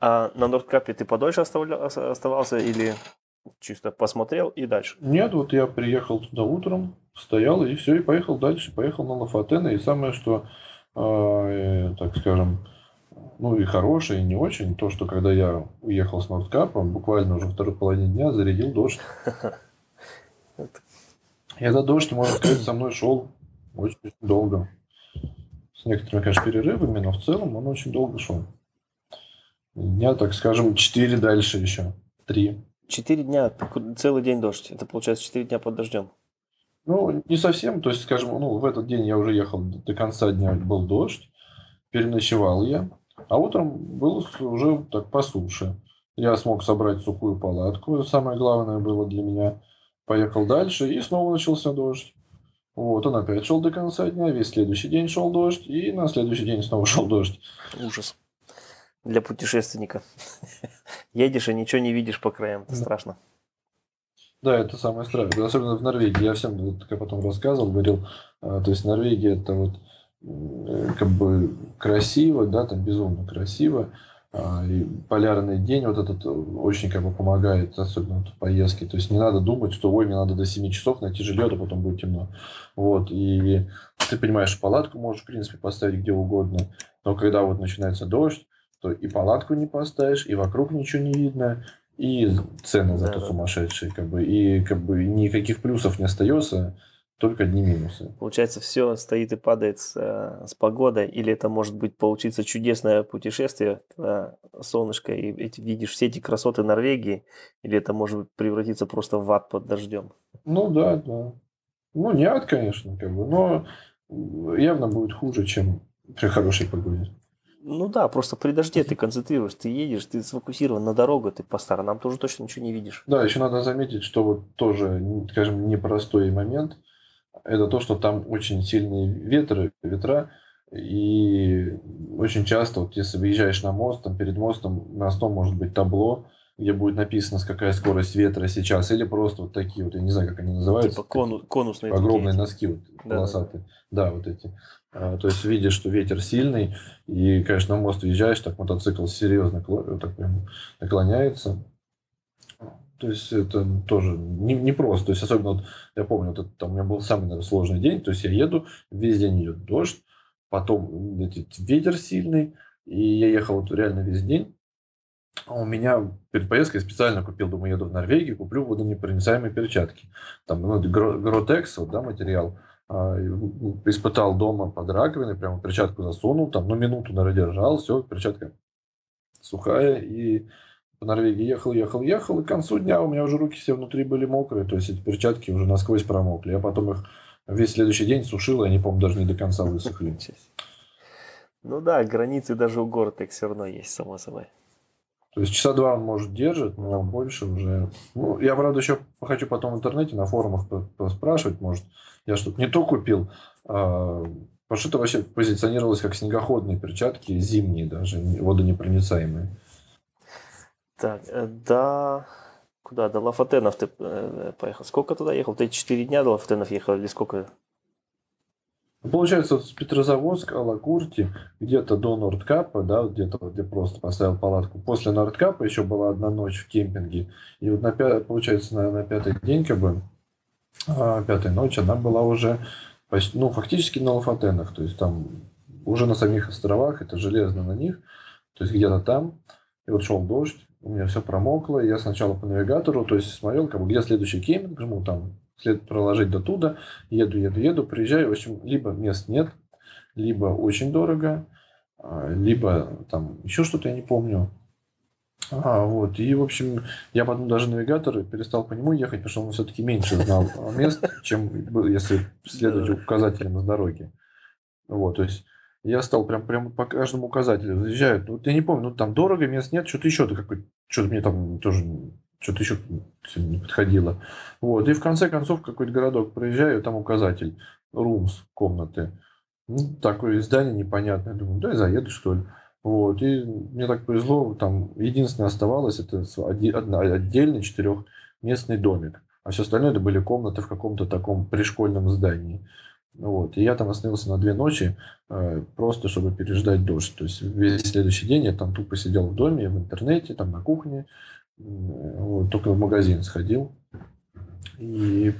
S1: А на Нордкапе ты подольше оставался или чисто посмотрел и дальше?
S2: Нет, вот я приехал туда утром, стоял и все, и поехал дальше. Поехал на Лафатена. И самое, что, э, так скажем, ну и хорошее, и не очень, то, что когда я уехал с Нордкапом, буквально уже второй половине дня зарядил дождь. И [laughs] этот дождь, можно сказать, со мной шел очень долго. С некоторыми, конечно, перерывами, но в целом он очень долго шел. Дня, так скажем, четыре дальше еще. Три.
S1: Четыре дня, целый день дождь. Это получается четыре дня под дождем.
S2: Ну, не совсем. То есть, скажем, ну, в этот день я уже ехал до конца дня, был дождь. Переночевал я. А утром был уже так по суше. Я смог собрать сухую палатку. Самое главное было для меня. Поехал дальше, и снова начался дождь. Вот, он опять шел до конца дня, весь следующий день шел дождь, и на следующий день снова [laughs] шел дождь.
S1: Ужас. Для путешественника. [laughs] Едешь и ничего не видишь по краям, это страшно.
S2: Да, это самое страшное. Особенно в Норвегии. Я всем, как я потом рассказывал, говорил, а, то есть Норвегия это вот Э, как бы красиво, да, там безумно красиво. А, и полярный день вот этот очень как бы помогает, особенно в поездке. То есть не надо думать, что ой, мне надо до 7 часов найти жилье, а потом будет темно. Вот. И ты понимаешь, палатку можешь, в принципе, поставить где угодно. Но когда вот начинается дождь, то и палатку не поставишь, и вокруг ничего не видно, и цены зато да, сумасшедшие. Как бы, и как бы никаких плюсов не остается только одни минусы.
S1: Получается, все стоит и падает с, э, с погодой, или это может быть получиться чудесное путешествие, когда солнышко, и эти, видишь все эти красоты Норвегии, или это может превратиться просто в ад под дождем?
S2: Ну да, да. Ну не ад, конечно, как бы, но явно будет хуже, чем при хорошей погоде.
S1: Ну да, просто при дожде ты концентрируешь, ты едешь, ты сфокусирован на дорогу, ты по сторонам тоже точно ничего не видишь.
S2: Да, еще надо заметить, что вот тоже, скажем, непростой момент – это то, что там очень сильные ветры, ветра, и очень часто, вот если выезжаешь на мост, там перед мостом, мостом может быть табло, где будет написано, какая скорость ветра сейчас, или просто вот такие вот, я не знаю, как они называются.
S1: Типа кону, конусные.
S2: Огромные носки вот, да, полосатые. Да. да, вот эти. А, то есть видишь, что ветер сильный, и, конечно, на мост въезжаешь, так мотоцикл серьезно прям наклоняется. То есть это тоже не, не просто. То есть особенно вот, я помню, вот это, там у меня был самый наверное, сложный день. То есть я еду, весь день идет дождь, потом летит ветер сильный, и я ехал вот реально весь день. А у меня перед поездкой я специально купил, думаю, еду в Норвегию, куплю водонепроницаемые перчатки. Там ну, Гротекс, вот, да, материал. А, испытал дома под раковиной, прямо перчатку засунул, там, ну, минуту, наверное, держал, все, перчатка сухая, и по Норвегии ехал, ехал, ехал, и к концу дня у меня уже руки все внутри были мокрые, то есть эти перчатки уже насквозь промокли. Я потом их весь следующий день сушил, и они, по-моему, даже не до конца [laughs] высохли.
S1: Ну да, границы даже у Гортек все равно есть, само собой.
S2: То есть часа два он может держит, но больше уже... Ну, я, правда, еще хочу потом в интернете на форумах спрашивать, может, я что-то не то купил, а, потому что это вообще позиционировалось как снегоходные перчатки, зимние даже, водонепроницаемые.
S1: Так, э, да... Куда? До Лафатенов ты э, поехал. Сколько туда ехал? Ты 4 дня до Лафатенов ехал или сколько?
S2: Получается, с Петрозаводска, Алакурти, где-то до Нордкапа, да, где-то где просто поставил палатку. После Нордкапа еще была одна ночь в кемпинге. И вот на получается, на, на пятый день, как бы, а, пятая ночь, она была уже ну, фактически на Лафатенах. То есть там уже на самих островах, это железно на них. То есть где-то там. И вот шел дождь, у меня все промокло, я сначала по навигатору, то есть смотрел, как бы, где следующий кемпинг, жму там, след проложить до туда, еду, еду, еду, приезжаю, в общем, либо мест нет, либо очень дорого, а, либо там еще что-то я не помню. А, вот. И, в общем, я потом даже навигатор перестал по нему ехать, потому что он все-таки меньше знал [laughs] мест, чем если следовать указателям с дороги. Вот, то есть я стал прям, прям по каждому указателю заезжаю. Вот я не помню, ну там дорого, мест нет, что-то еще-то какой что-то мне там тоже что-то еще не подходило. Вот. И в конце концов какой-то городок проезжаю, там указатель. Румс, комнаты. Ну, такое здание непонятное. Думаю, да, заеду, что ли. Вот. И мне так повезло, там единственное оставалось, это отдельный четырехместный домик. А все остальное это были комнаты в каком-то таком пришкольном здании. Вот. И я там остановился на две ночи, э, просто чтобы переждать дождь. То есть весь следующий день я там тупо сидел в доме, в интернете, там на кухне, вот, только в магазин сходил. И,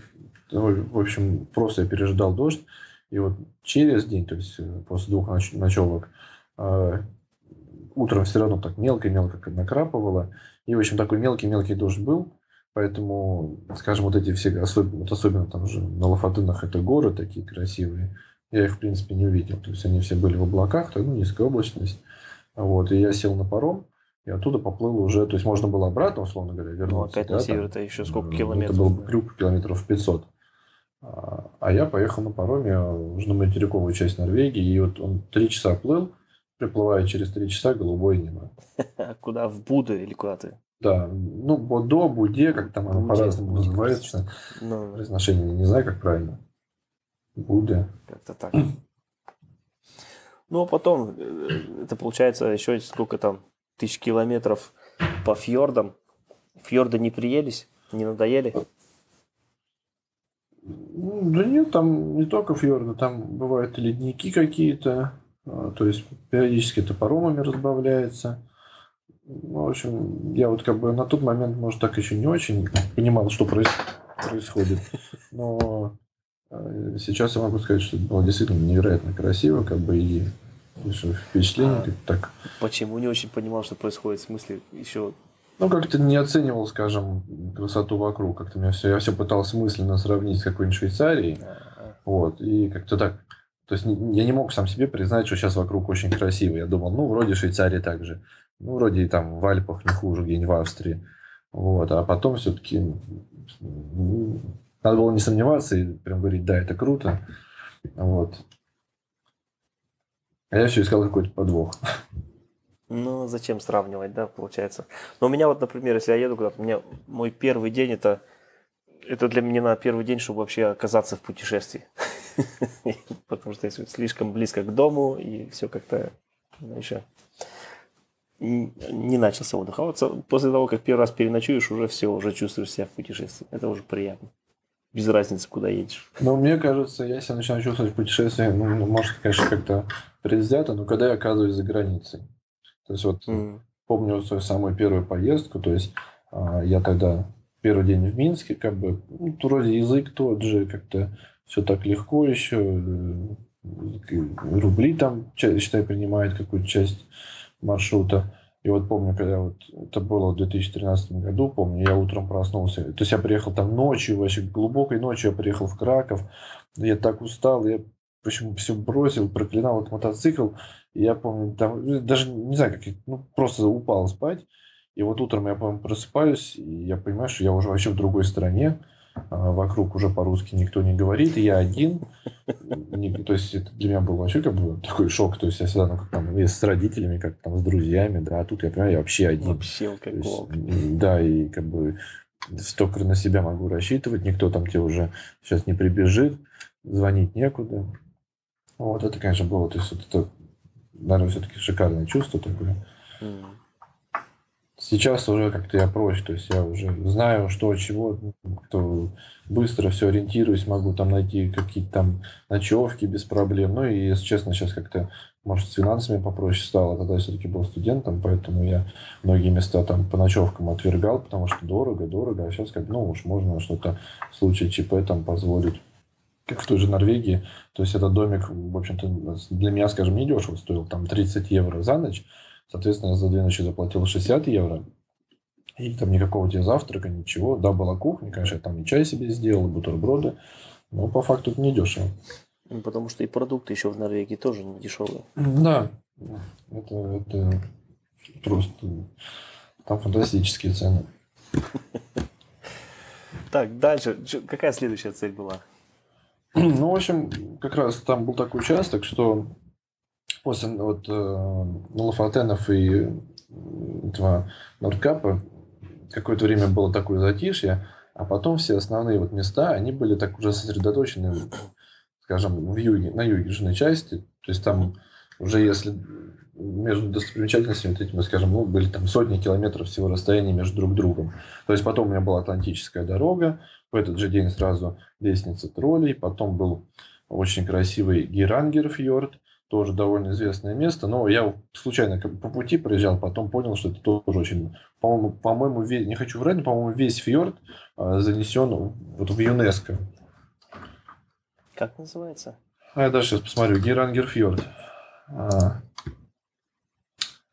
S2: ну, в общем, просто я переждал дождь. И вот через день, то есть э, после двух ноч- ночевок, э, утром все равно так мелко-мелко накрапывало. И, в общем, такой мелкий-мелкий дождь был. Поэтому, скажем, вот эти все, особенно, вот особенно там же на Лафатынах это горы такие красивые, я их, в принципе, не увидел. То есть они все были в облаках, то, ну, низкая облачность. Вот, и я сел на паром, и оттуда поплыл уже, то есть можно было обратно, условно говоря, ну, вернуться.
S1: Ну, опять да, на север это еще сколько километров?
S2: Это был крюк километров 500. А, а я поехал на пароме уже на материковую часть Норвегии, и вот он три часа плыл, приплывая через три часа голубое небо. [laughs]
S1: Куда? В Буду или куда ты?
S2: Да, ну, Бодо, Буде, как там оно по-разному называется. Ну, Произношение, не знаю, как правильно. Буде.
S1: Как-то так. Ну, а потом, э, это получается еще сколько там, тысяч километров по фьордам. Фьорды не приелись? Не надоели?
S2: Да нет, там не только фьорды, там бывают ледники какие-то, то есть периодически это паромами разбавляется. Ну, в общем, я вот как бы на тот момент, может, так еще не очень понимал, что происходит. Но э, сейчас я могу сказать, что это было действительно невероятно красиво, как бы и впечатление а, так.
S1: Почему не очень понимал, что происходит? В смысле, еще
S2: ну, как-то не оценивал, скажем, красоту вокруг. Как-то меня все, я все пытался мысленно сравнить с какой-нибудь Швейцарией. Вот. И как-то так. То есть я не мог сам себе признать, что сейчас вокруг очень красиво. Я думал, ну, вроде Швейцария так же. Ну, вроде и там в Альпах не хуже, где-нибудь в Австрии. Вот. А потом все-таки надо было не сомневаться и прям говорить, да, это круто. Вот. А я все искал какой-то подвох.
S1: Ну, зачем сравнивать, да, получается. Но у меня вот, например, если я еду куда-то, у меня мой первый день это, это для меня на первый день, чтобы вообще оказаться в путешествии. [laughs] Потому что если слишком близко к дому, и все как-то ну, еще не начался отдых. А вот после того, как первый раз переночуешь, уже все, уже чувствуешь себя в путешествии. Это уже приятно. Без разницы, куда едешь. [laughs]
S2: Ну, мне кажется, я себя начинаю чувствовать в путешествии, ну, ну может, конечно, как-то предвзято, но когда я оказываюсь за границей. То есть вот mm. помню свою самую первую поездку, то есть а, я тогда первый день в Минске, как бы, ну, вроде язык тот же, как-то все так легко еще, э, рубли там, считай, принимает какую-то часть маршрута. И вот помню, когда вот это было в 2013 году, помню, я утром проснулся. То есть я приехал там ночью, вообще глубокой ночью я приехал в Краков. Я так устал, я почему все бросил, проклинал этот мотоцикл. И я помню, там, даже не знаю, как ну, просто упал спать. И вот утром я, помню, просыпаюсь, и я понимаю, что я уже вообще в другой стране. А вокруг уже по-русски никто не говорит, я один. То есть это для меня был вообще как бы такой шок. То есть я всегда, ну, как там, с родителями, как там с друзьями, да, а тут я понимаю, я вообще один.
S1: Вообще есть,
S2: Да, и как бы столько на себя могу рассчитывать, никто там тебе уже сейчас не прибежит, звонить некуда. Вот это, конечно, было, то есть это, наверное, все-таки шикарное чувство такое. Mm. Сейчас уже как-то я проще, то есть я уже знаю, что чего, кто быстро все ориентируюсь, могу там найти какие-то там ночевки без проблем. Ну и, если честно, сейчас как-то, может, с финансами попроще стало. Тогда я все-таки был студентом, поэтому я многие места там по ночевкам отвергал, потому что дорого, дорого. А сейчас как, ну уж можно что-то в случае ЧП там позволить. Как в той же Норвегии. То есть этот домик, в общем-то, для меня, скажем, не дешево стоил. Там 30 евро за ночь Соответственно, я за две ночи заплатил 60 евро. И там никакого тебе завтрака, ничего. Да, была кухня, конечно, я там и чай себе сделал, и бутерброды. Но по факту это не дешево.
S1: Ну, потому что и продукты еще в Норвегии тоже не дешевые.
S2: Да, это, это просто там фантастические цены. [laughs]
S1: Так, дальше. Какая следующая цель была?
S2: Ну, в общем, как раз там был такой участок, что после вот э, Лафатенов и этого Нордкапа какое-то время было такое затишье, а потом все основные вот места, они были так уже сосредоточены, скажем, в юге, на южной части. То есть там уже если между достопримечательностями, вот этими, скажем, ну, были там сотни километров всего расстояния между друг другом. То есть потом у меня была Атлантическая дорога, в этот же день сразу лестница троллей, потом был очень красивый Герангерфьорд, тоже довольно известное место, но я случайно по пути проезжал, потом понял, что это тоже очень, по-моему, по-моему не хочу врать, но, по-моему, весь фьорд а, занесен вот в ЮНЕСКО.
S1: Как называется?
S2: А я даже сейчас посмотрю. Герангерфьорд. А.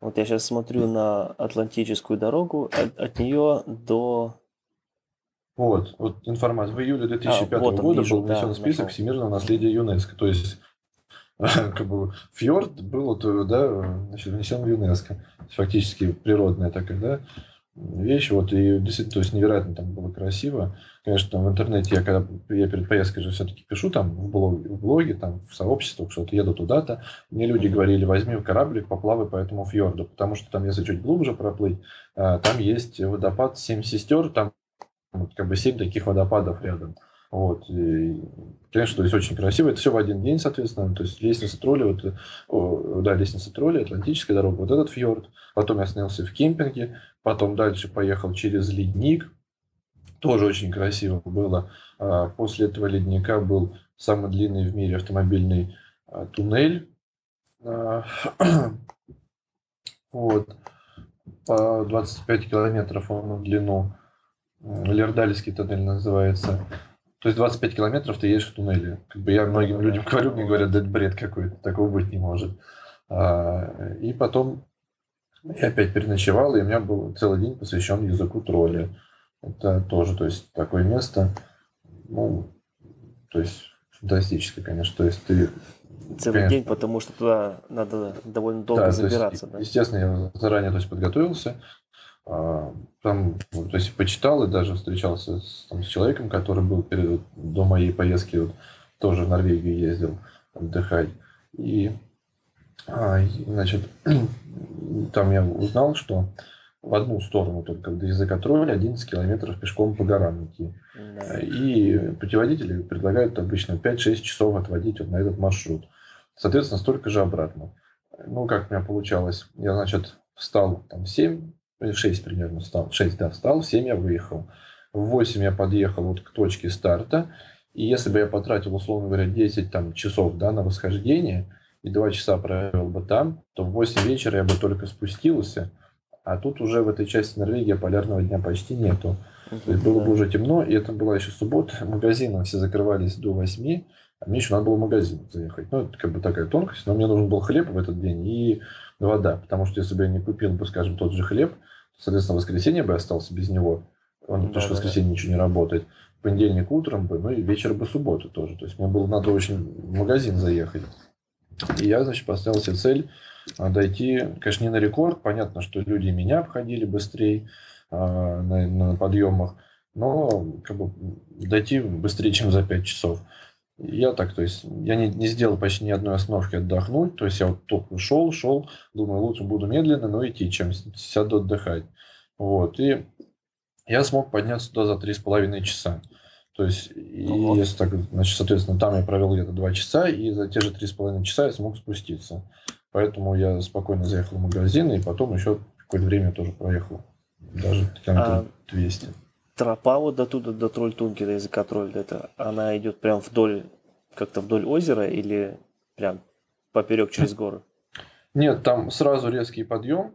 S1: Вот я сейчас смотрю на Атлантическую дорогу, от, от нее до...
S2: Вот, вот информация. В июле 2005 а, вот года вижу, был внесен да, список нашел. всемирного наследия ЮНЕСКО. То есть [laughs] как бы фьорд был да, значит, внесен в ЮНЕСКо. Фактически природная такая, да, вещь. Вот, и действительно, то есть невероятно там было красиво. Конечно, там в интернете я, когда я перед поездкой же все-таки пишу там в блоге, в блоге там в сообществах, что-то еду туда-то, мне люди говорили, возьми кораблик, поплавай по этому фьорду, потому что там, если чуть глубже проплыть, а, там есть водопад Семь сестер, там как бы семь таких водопадов рядом. Вот. И, конечно, то есть очень красиво. Это все в один день, соответственно. То есть лестница тролля, вот, о, да, лестница тролля, Атлантическая дорога, вот этот фьорд. Потом я снялся в кемпинге, потом дальше поехал через ледник. Тоже очень красиво было. А после этого ледника был самый длинный в мире автомобильный а, туннель. А, [clears throat] вот. По 25 километров он в длину. Лердальский туннель называется. То есть 25 километров ты едешь в туннеле. Как бы я многим людям [laughs] говорю, мне говорят, да это бред какой-то, такого быть не может. А, и потом я опять переночевал, и у меня был целый день посвящен языку тролля. Это тоже, то есть, такое место, ну, то есть, фантастическое, конечно. То есть, ты
S1: Целый конечно, день, потому что туда надо довольно долго да, забираться.
S2: Есть, да? Естественно, я заранее то есть, подготовился. А, там, то есть почитал и даже встречался с, там, с человеком, который был перед, до моей поездки, вот, тоже в Норвегию ездил отдыхать. И, а, значит, [clears throat] там я узнал, что в одну сторону только до языка тролля 11 километров пешком по горам идти. Да. И путеводители предлагают обычно 5-6 часов отводить вот на этот маршрут. Соответственно, столько же обратно. Ну, как у меня получалось, я, значит, встал там в 7, 6 примерно встал, 6, да, встал, в 7 я выехал. В 8 я подъехал вот к точке старта, и если бы я потратил, условно говоря, 10 там, часов да, на восхождение, и 2 часа провел бы там, то в 8 вечера я бы только спустился, а тут уже в этой части Норвегии полярного дня почти нету. То есть было бы уже темно, и это была еще суббота, магазины все закрывались до 8, а мне еще надо было в магазин заехать. Ну, это как бы такая тонкость, но мне нужен был хлеб в этот день и вода, потому что если бы я не купил бы, скажем, тот же хлеб, Соответственно, в воскресенье бы остался без него. Он, да, потому что в воскресенье да. ничего не работает. В понедельник утром бы, ну и вечер бы субботу тоже. То есть мне было надо очень в магазин заехать. И я, значит, поставил себе цель а, дойти, конечно, не на рекорд. Понятно, что люди меня обходили быстрее а, на, на подъемах. Но как бы дойти быстрее, чем за 5 часов. Я так, то есть, я не, не сделал почти ни одной остановки отдохнуть. То есть, я вот только шел, шел, думаю, лучше буду медленно, но идти, чем сяду отдыхать. Вот. И я смог подняться туда за три с половиной часа. То есть, и вот. если так, значит, соответственно, там я провел где-то два часа, и за те же три с половиной часа я смог спуститься. Поэтому я спокойно заехал в магазин, и потом еще какое-то время тоже проехал. Даже километров а... 200
S1: тропа вот до туда, до Трольтунки, до языка Тролль, это, она идет прям вдоль, как-то вдоль озера или прям поперек через горы?
S2: Нет, там сразу резкий подъем.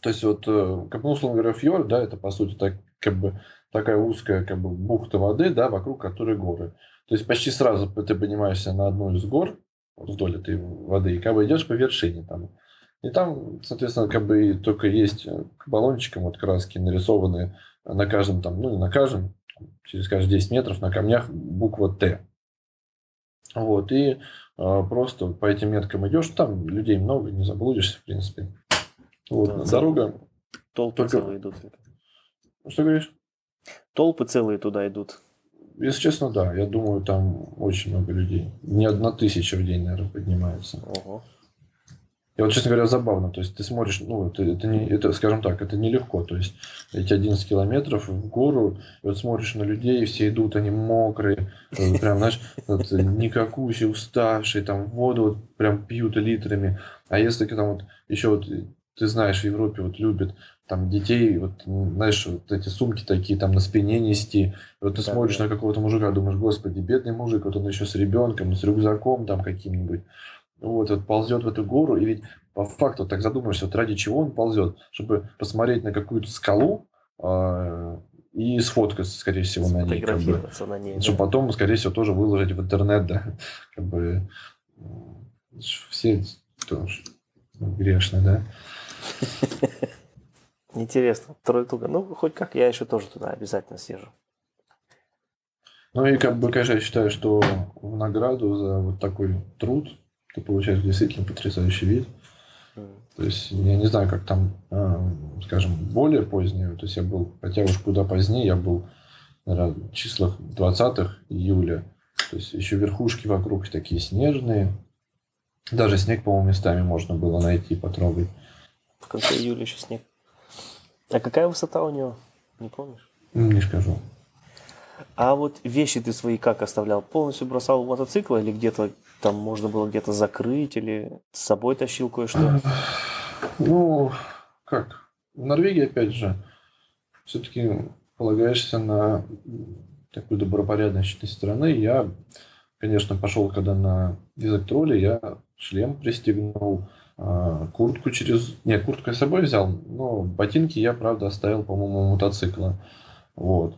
S2: То есть вот, э, как, ну, условно говоря, фьорд, да, это по сути так, как бы такая узкая как бы бухта воды, да, вокруг которой горы. То есть почти сразу ты поднимаешься на одну из гор, вдоль этой воды, и как бы идешь по вершине там. И там, соответственно, как бы только есть к баллончикам вот краски нарисованы на каждом там, ну на каждом, через каждые 10 метров на камнях буква Т. Вот, и а, просто по этим меткам идешь, там людей много, не заблудишься, в принципе. Вот, да, дорога.
S1: Толпы только... целые идут.
S2: Что говоришь?
S1: Толпы целые туда идут.
S2: Если честно, да. Я думаю, там очень много людей. Не одна тысяча в день, наверное, поднимается. Ого. И вот, честно говоря, забавно. То есть ты смотришь, ну, это, это, не, это, скажем так, это нелегко. То есть эти 11 километров в гору, и вот смотришь на людей, все идут, они мокрые, прям, знаешь, вот, никакущие, уставшие, там воду вот прям пьют литрами. А если там вот еще вот ты знаешь, в Европе вот любят там детей, вот, знаешь, вот эти сумки такие там на спине нести. Вот ты да, смотришь да. на какого-то мужика, думаешь, господи, бедный мужик, вот он еще с ребенком, с рюкзаком там каким-нибудь вот, вот ползет в эту гору, и ведь по факту так задумаешься, вот ради чего он ползет, чтобы посмотреть на какую-то скалу э, и сфоткаться, скорее всего, на ней. Как бы, на ней, чтобы да. потом, скорее всего, тоже выложить в интернет, да, как бы все тоже грешные, да. [laughs]
S1: Интересно, Тройтуга. Ну, хоть как, я еще тоже туда обязательно съезжу.
S2: Ну и как бы, конечно, я считаю, что в награду за вот такой труд ты получаешь действительно потрясающий вид. То есть я не знаю, как там, а, скажем, более позднее, то есть я был, хотя уж куда позднее, я был, наверное, в числах 20 июля, то есть еще верхушки вокруг такие снежные, даже снег, по-моему, местами можно было найти, потрогать.
S1: В конце июля еще снег. А какая высота у него? Не помнишь?
S2: Не скажу.
S1: А вот вещи ты свои как оставлял? Полностью бросал в мотоцикл или где-то там можно было где-то закрыть или с собой тащил кое-что? [sighs]
S2: Ну, как? В Норвегии, опять же, все-таки полагаешься на такую добропорядочность страны. Я, конечно, пошел, когда на язык тролли, я шлем пристегнул, а, куртку через... Нет, куртку я с собой взял, но ботинки я, правда, оставил, по-моему, мотоцикла. Вот.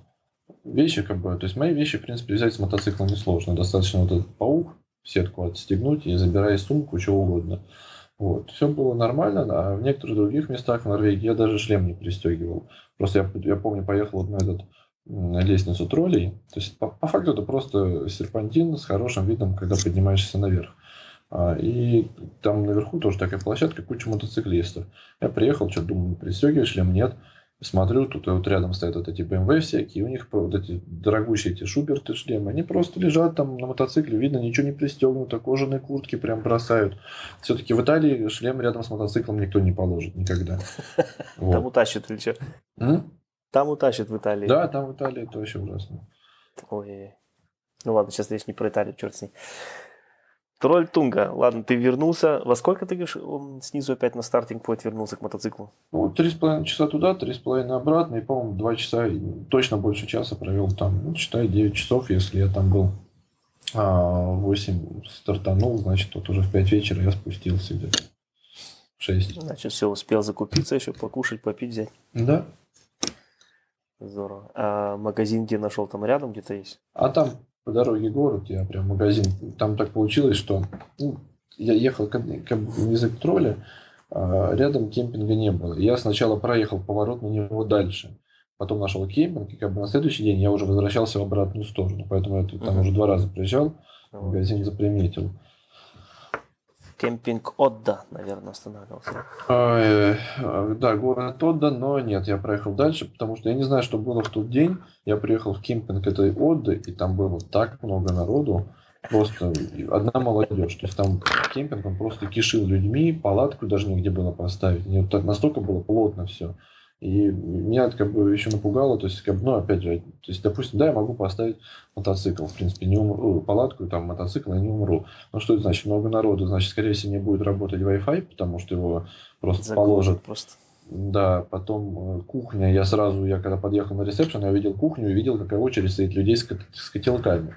S2: Вещи, как бы, то есть мои вещи, в принципе, взять с мотоцикла несложно. Достаточно вот этот паук, сетку отстегнуть и забирай сумку, что угодно. Вот. Все было нормально, а в некоторых других местах в Норвегии я даже шлем не пристегивал. Просто я, я помню, поехал на этот на лестницу троллей. То есть по, по факту это просто серпантин с хорошим видом, когда поднимаешься наверх. А, и там наверху тоже такая площадка, куча мотоциклистов. Я приехал, что думаю, пристегиваешь шлем? Нет. Смотрю, тут вот рядом стоят вот эти BMW всякие, у них вот эти дорогущие эти шуберты шлемы, они просто лежат там на мотоцикле, видно, ничего не пристегнуто, кожаные куртки прям бросают. Все-таки в Италии шлем рядом с мотоциклом никто не положит никогда. [laughs]
S1: Там утащат или что? Там утащат в Италии.
S2: Да, там в Италии это вообще ужасно.
S1: Ой, ну ладно, сейчас речь не про Италию, черт с ней. Тролль Тунга. Ладно, ты вернулся. Во сколько ты говоришь, снизу опять на стартинг point вернулся к мотоциклу?
S2: Ну, три с половиной часа туда, три с половиной обратно. И, по-моему, два часа, точно больше часа провел там. Ну, считай, 9 часов, если я там был а, 8 стартанул, значит, вот уже в 5 вечера я спустился где-то. 6.
S1: Значит, все, успел закупиться еще, покушать, попить, взять.
S2: Да.
S1: Здорово. А магазин где нашел? Там рядом где-то есть?
S2: А там по дороге город, я прям магазин, там так получилось, что ну, я ехал к, к язык тролля, а рядом кемпинга не было. Я сначала проехал поворот на него дальше, потом нашел кемпинг, и как бы на следующий день я уже возвращался в обратную сторону, поэтому я там uh-huh. уже два раза приезжал, магазин заприметил.
S1: Кемпинг Отда, наверное, останавливался.
S2: А, э, да, город Отда, но нет, я проехал дальше, потому что я не знаю, что было в тот день. Я приехал в кемпинг этой Отды, и там было так много народу, просто одна молодежь. То есть там кемпинг, он просто кишил людьми, палатку даже негде было поставить. Настолько было плотно все. И меня это как бы еще напугало, то есть, как бы, ну, опять же, то есть, допустим, да, я могу поставить мотоцикл, в принципе, не умру, палатку, там, мотоцикл, и не умру. Но что это значит? Много народу, значит, скорее всего, не будет работать Wi-Fi, потому что его просто Загрузят положат. Просто. Да, потом э, кухня, я сразу, я когда подъехал на ресепшн, я увидел кухню и видел, какая очередь стоит людей с, с котелками.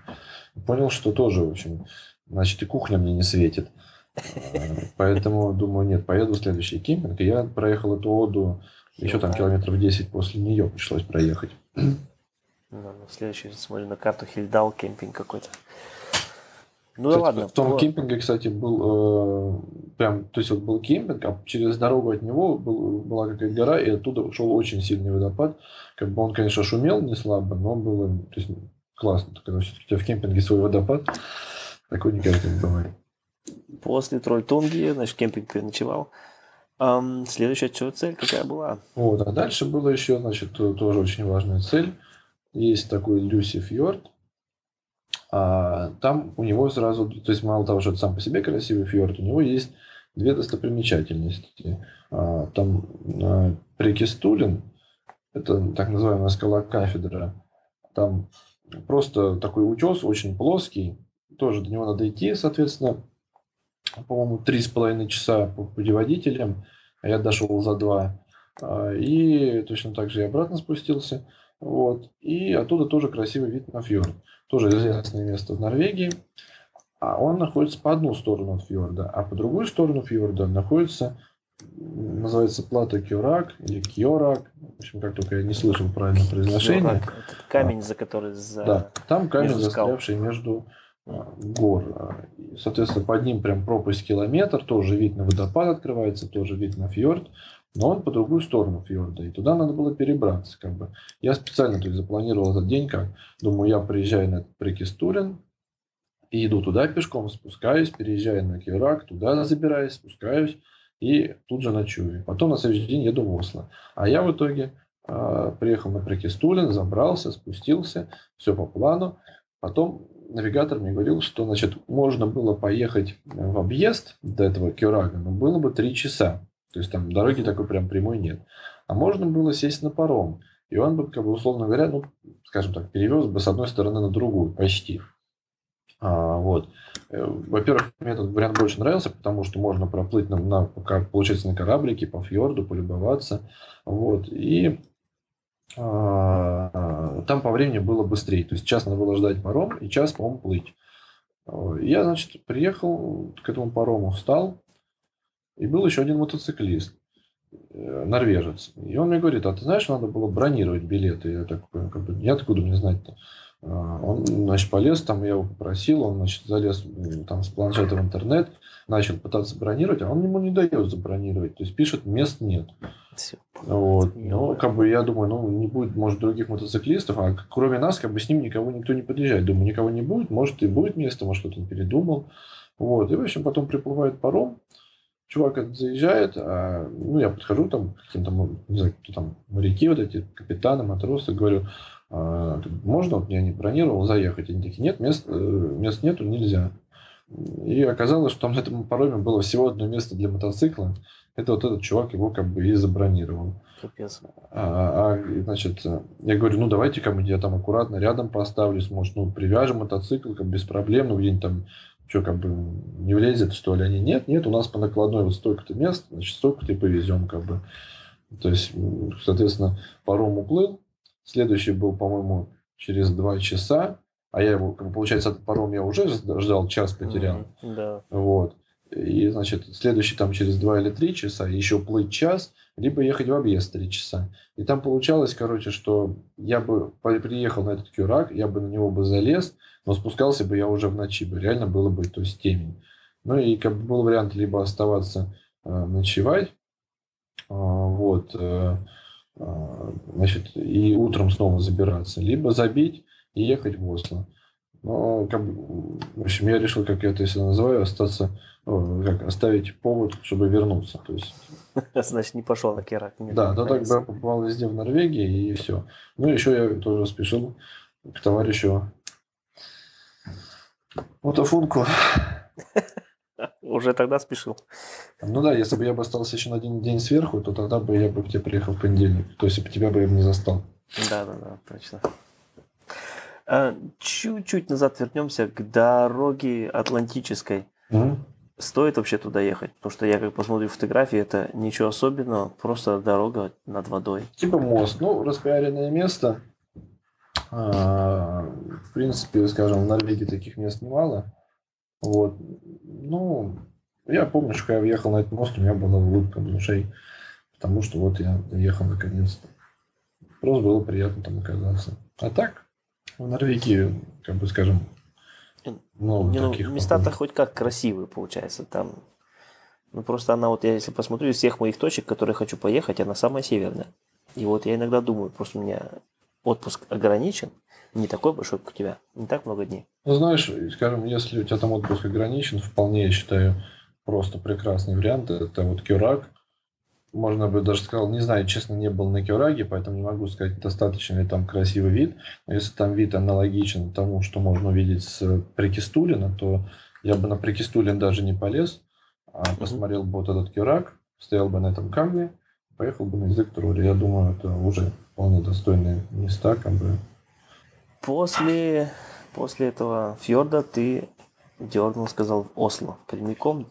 S2: Понял, что тоже, в общем, значит, и кухня мне не светит. Э, поэтому думаю, нет, поеду в следующий кемпинг. И я проехал эту оду еще там километров 10 после нее пришлось проехать.
S1: Ну, ну, следующий смотрю на карту Хильдал, кемпинг какой-то. Ну да ладно.
S2: В том по... кемпинге, кстати, был э, прям, то есть вот был кемпинг, а через дорогу от него был, была какая-то гора, и оттуда шел очень сильный водопад. Как бы он, конечно, шумел не слабо, но было, то есть классно, когда все-таки у тебя в кемпинге свой водопад, такой не каждый бывает.
S1: После Трольтунги, значит, кемпинг переночевал. Um, следующая цель какая была?
S2: Вот, а дальше было еще, значит, тоже очень важная цель. Есть такой Люси Фьорд. А, там у него сразу, то есть мало того, что это сам по себе красивый фьорд, у него есть две достопримечательности. А, там а, Прикистулин, это так называемая скала кафедра. Там просто такой утес, очень плоский. Тоже до него надо идти, соответственно, по-моему, три с половиной часа по путеводителям, а я дошел за два. А, и точно так же и обратно спустился. Вот. И оттуда тоже красивый вид на фьорд. Тоже известное место в Норвегии. А он находится по одну сторону от фьорда, а по другую сторону фьорда находится, называется плата Кьорак или Кьорак. В общем, как только я не слышал правильное произношение. Кьорак.
S1: Это камень, за который за...
S2: Да, там камень, застрявший между а, гор. Соответственно, под ним прям пропасть километр, тоже вид на водопад открывается, тоже вид на фьорд, но он по другую сторону фьорда, и туда надо было перебраться. Как бы. Я специально то есть, запланировал этот день, как думаю, я приезжаю на Прикистурин, и иду туда пешком, спускаюсь, переезжаю на Кирак, туда забираюсь, спускаюсь, и тут же ночую. Потом на следующий день еду в Осло. А я в итоге э, приехал на Прикистулин, забрался, спустился, все по плану. Потом навигатор мне говорил, что значит, можно было поехать в объезд до этого Кюрага, но было бы три часа. То есть там дороги такой прям прямой нет. А можно было сесть на паром. И он бы, как бы, условно говоря, ну, скажем так, перевез бы с одной стороны на другую, почти. А, вот. Э, во-первых, мне этот вариант больше нравился, потому что можно проплыть на, на получается, на кораблике по фьорду, полюбоваться. Вот. И там по времени было быстрее. То есть час надо было ждать паром и час, по-моему, плыть. Я, значит, приехал к этому парому, встал, и был еще один мотоциклист, э, норвежец. И он мне говорит, а ты знаешь, надо было бронировать билеты. Я такой, как бы, я откуда мне знать-то? А, он, значит, полез, там я его попросил, он, значит, залез там с планшета в интернет, начал пытаться бронировать, а он ему не дает забронировать. То есть пишет, мест нет. Все. Вот. Ну, как бы я думаю, ну, не будет, может, других мотоциклистов, а кроме нас, как бы с ним никого никто не подъезжает. Думаю, никого не будет, может, и будет место, может, кто-то передумал. Вот. И, в общем, потом приплывает паром, чувак заезжает, а, ну, я подхожу там к каким-то, не знаю, кто там, моряки вот эти, капитаны, матросы, говорю, а, можно, вот я не бронировал, заехать? Они такие, нет, мест, э, мест нету, нельзя. И оказалось, что на этом пароме было всего одно место для мотоцикла. Это вот этот чувак его как бы и забронировал. Капец. А, а, значит, я говорю, ну давайте ко мне я там аккуратно рядом поставлю, может, ну привяжем мотоцикл, как без проблем, ну где-нибудь там что, как бы не влезет, что ли? Они, нет, нет, у нас по накладной вот столько-то мест, значит, столько-то и повезем, как бы. То есть, соответственно, паром уплыл, Следующий был, по-моему, через два часа. А я его, получается, этот паром я уже ждал, час потерял.
S1: Mm-hmm, да.
S2: Вот. И, значит, следующий там через два или три часа, еще плыть час, либо ехать в объезд три часа. И там получалось, короче, что я бы приехал на этот кюрак, я бы на него бы залез, но спускался бы я уже в ночи бы. Реально было бы, то есть темень. Ну и как бы был вариант либо оставаться э, ночевать, э, вот, э, а, значит, и утром снова забираться, либо забить и ехать в Осло. Но, как бы, в общем, я решил, как я это если называю, остаться, как, оставить повод, чтобы вернуться. То есть... [laughs]
S1: Значит, не пошел на Керак.
S2: Да, да, так бы попал везде в Норвегии, и все. Ну, еще я тоже спешил к товарищу Мотофунку. [laughs]
S1: Уже тогда спешил.
S2: Ну да, если бы я бы остался еще на один день сверху, то тогда бы я бы к тебе приехал в понедельник. То есть, тебя бы я не застал.
S1: Да, да, да, точно. А, чуть-чуть назад вернемся к дороге Атлантической. Mm-hmm. Стоит вообще туда ехать? Потому что я как посмотрю фотографии, это ничего особенного, просто дорога над водой.
S2: Типа мост. Ну, распиаренное место. А, в принципе, скажем, в Норвегии таких мест немало. Вот. Ну, я помню, что когда я въехал на этот мост, у меня была улыбка в душе, потому что вот я доехал наконец-то. Просто было приятно там оказаться. А так, в Норвегии, как бы скажем,
S1: Ну, не, ну места-то хоть как красивые, получается. Там ну просто она вот, я если посмотрю из всех моих точек, которые хочу поехать, она самая северная. И вот я иногда думаю, просто у меня отпуск ограничен, не такой большой, как у тебя, не так много дней.
S2: Ну, знаешь, скажем, если у тебя там отпуск ограничен, вполне, я считаю, просто прекрасный вариант. Это вот Кюрак. Можно бы даже сказал, не знаю, честно, не был на Кюраге, поэтому не могу сказать, достаточно ли там красивый вид. Но если там вид аналогичен тому, что можно увидеть с Прикистулина, то я бы на Прикистулин даже не полез а посмотрел бы вот этот Кюрак, стоял бы на этом камне, поехал бы на язык Троли. Я думаю, это уже вполне достойные места, как бы.
S1: После, после этого фьорда ты дернул, сказал, в Осло, прямиком?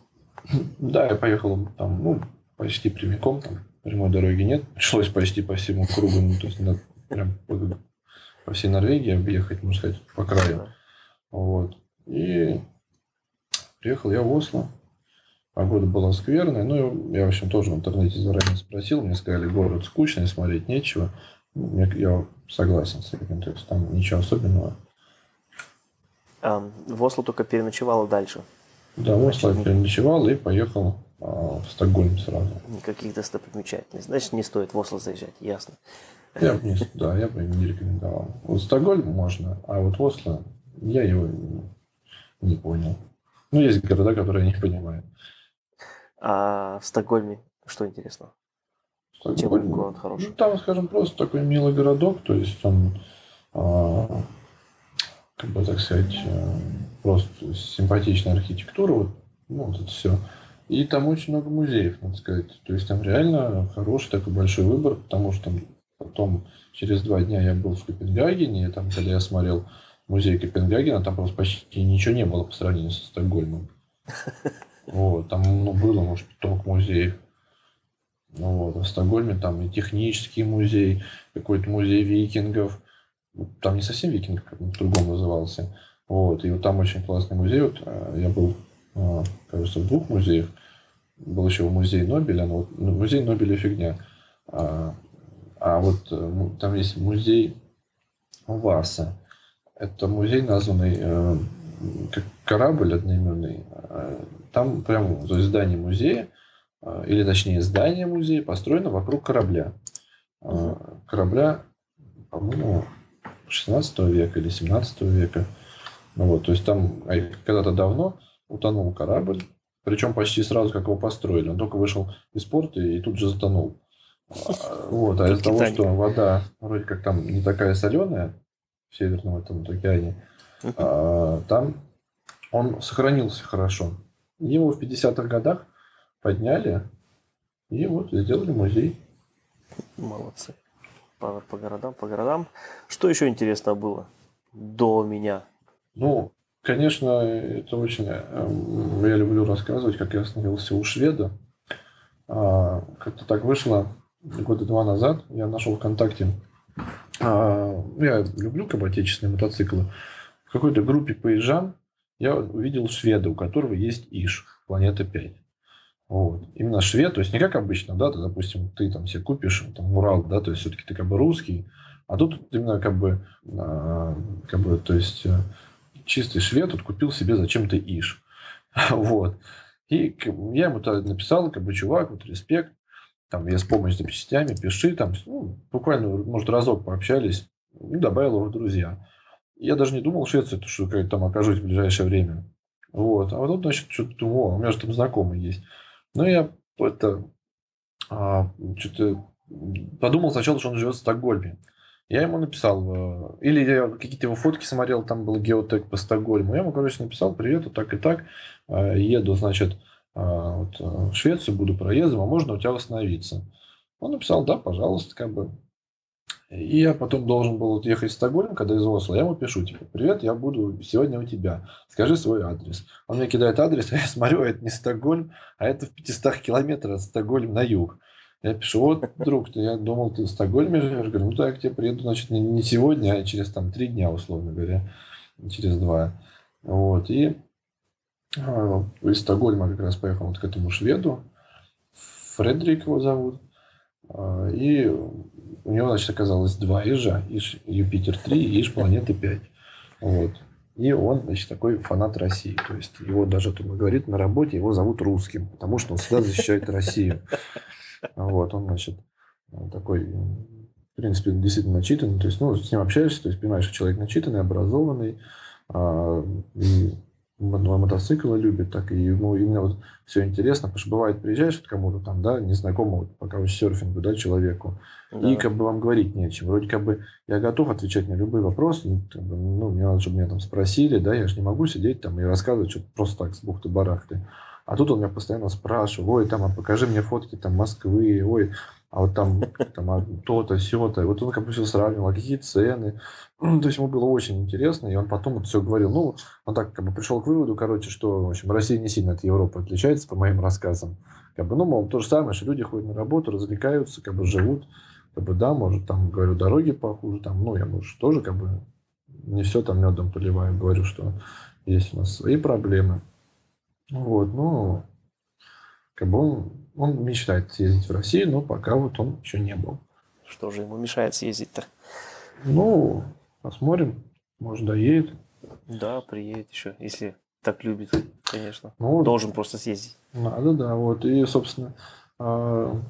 S2: Да, я поехал там, ну, почти прямиком, там прямой дороги нет. Пришлось почти по всему кругу, ну, то есть надо прям по, по всей Норвегии объехать, можно сказать, по краю. Вот. И приехал я в Осло. Погода была скверная. Ну, я, в общем, тоже в интернете заранее спросил. Мне сказали, город скучный, смотреть нечего. Ну, я согласен с этим. То есть там ничего особенного.
S1: А, в Осло только переночевала дальше?
S2: Да, в Осло я переночевал и поехал в Стокгольм сразу.
S1: Никаких достопримечательностей. Значит, не стоит в Осло заезжать, ясно.
S2: Я бы не, да, я бы не рекомендовал. Вот Стокгольм можно, а вот в Осло я его не понял. Ну, есть города, которые я не понимаю.
S1: А в Стокгольме что интересно?
S2: Стокгольм, Чем город хороший? Ну, там, скажем, просто такой милый городок, то есть он, а, как бы так сказать, э, просто симпатичная архитектура, вот, ну, вот это все. И там очень много музеев, надо сказать. То есть там реально хороший такой большой выбор, потому что там потом через два дня я был в Копенгагене, и там, когда я смотрел музей Копенгагена, там просто почти ничего не было по сравнению со Стокгольмом. [laughs] Вот, там ну, было, может, только музеев. Ну, вот, в Стокгольме там и технический музей, какой-то музей викингов. Там не совсем викинг, как по-другому назывался. Вот, и вот там очень классный музей. Вот, а, я был, а, кажется, в двух музеях. Был еще музей Нобеля, но вот, ну, музей Нобеля фигня. А, а вот э, там есть музей Варса. Это музей, названный э, как корабль одноименный. Там прямо то есть здание музея, а, или точнее здание музея построено вокруг корабля. Корабля, по-моему, 16 века или 17 века. Ну вот, то есть там а, когда-то давно утонул корабль, причем почти сразу, как его построили. Он только вышел из порта и тут же затонул. Вот, а из-за того, что вода вроде как там не такая соленая в Северном этом океане, там он сохранился хорошо. Его в 50-х годах подняли и вот сделали музей.
S1: Молодцы. По, по городам, по городам. Что еще интересно было до меня?
S2: Ну, конечно, это очень... Эм, я люблю рассказывать, как я остановился у шведа. А, как-то так вышло года два назад. Я нашел ВКонтакте... А, я люблю как бы отечественные мотоциклы. В какой-то группе поезжан я увидел шведа, у которого есть ИШ, планета 5. Вот. Именно швед, то есть не как обычно, да, ты, допустим, ты там себе купишь там Урал, да, то есть все-таки ты как бы русский, а тут именно как бы, а, как бы, то есть э, чистый швед тут купил себе зачем-то ИШ. [laughs] Вот. И я ему тогда написал, как бы, чувак, вот респект, там, я с помощью запчастями, пиши, там, ну, буквально, может, разок пообщались, и добавил его в друзья. Я даже не думал в Швеции, что я там окажусь в ближайшее время. Вот. А вот тут, значит, что-то думал, у меня же там знакомый есть. Ну, я это а, что-то подумал сначала, что он живет в Стокгольме. Я ему написал, э, или я какие-то его фотки смотрел, там был геотек по Стокгольму. Я ему, короче, написал, привет, вот так и так, э, еду, значит, э, вот, в Швецию, буду проездом, а можно у тебя остановиться? Он написал, да, пожалуйста, как бы. И я потом должен был ехать в Стокгольм, когда из Осло. Я ему пишу, типа, привет, я буду сегодня у тебя. Скажи свой адрес. Он мне кидает адрес, а [laughs] я смотрю, это не Стокгольм, а это в 500 километрах от Стокгольм на юг. Я пишу, вот, [laughs] друг, ты, я думал, ты в Стокгольме живешь. Говорю, ну так, я к тебе приеду, значит, не, сегодня, а через там три дня, условно говоря, через два. Вот, и а, из Стокгольма как раз поехал вот к этому шведу. Фредерик его зовут. А, и у него, значит, оказалось два Ижа, Иж Юпитер 3 и Иж планеты 5. Вот. И он, значит, такой фанат России. То есть его даже тут говорит на работе, его зовут русским, потому что он всегда защищает Россию. Вот, он, значит, такой, в принципе, действительно начитанный. То есть, ну, с ним общаешься, то есть понимаешь, что человек начитанный, образованный, а, и мотоциклы любит, так и ему именно вот все интересно, потому что бывает приезжаешь к кому-то там, да, незнакомому, пока вы серфингу, да, человеку, да. и как бы вам говорить нечем. Вроде как бы я готов отвечать на любые вопросы, ну, как бы, ну мне надо, чтобы меня там спросили, да, я же не могу сидеть там и рассказывать что-то просто так с бухты-барахты. А тут он меня постоянно спрашивает, ой, там, а покажи мне фотки там Москвы, ой, а вот там, там а то-то, все-то. Вот он как бы все сравнивал, а какие цены. то есть ему было очень интересно, и он потом это все говорил. Ну, он так как бы пришел к выводу, короче, что, в общем, Россия не сильно от Европы отличается, по моим рассказам. Как бы, ну, мол, то же самое, что люди ходят на работу, развлекаются, как бы живут. Как бы, да, может, там, говорю, дороги похуже, там, ну, я, может, тоже, как бы, не все там медом поливаю, говорю, что есть у нас свои проблемы. Вот, ну, как бы он он мечтает съездить в Россию, но пока вот он еще не был.
S1: Что же ему мешает съездить-то?
S2: Ну, посмотрим. Может, доедет.
S1: Да, приедет еще, если так любит, конечно. Ну, Должен просто съездить.
S2: Надо, да. Вот. И, собственно, а,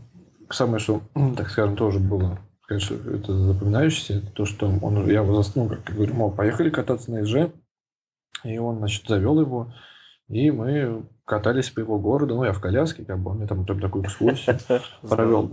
S2: самое, что, [clears throat] так скажем, тоже было, конечно, это запоминающееся, то, что он, я его заснул, как я говорю, мол, поехали кататься на ИЖ, и он, значит, завел его, и мы катались по его городу, ну, я в коляске, как бы, он мне там, там такую экскурсию [laughs] провел.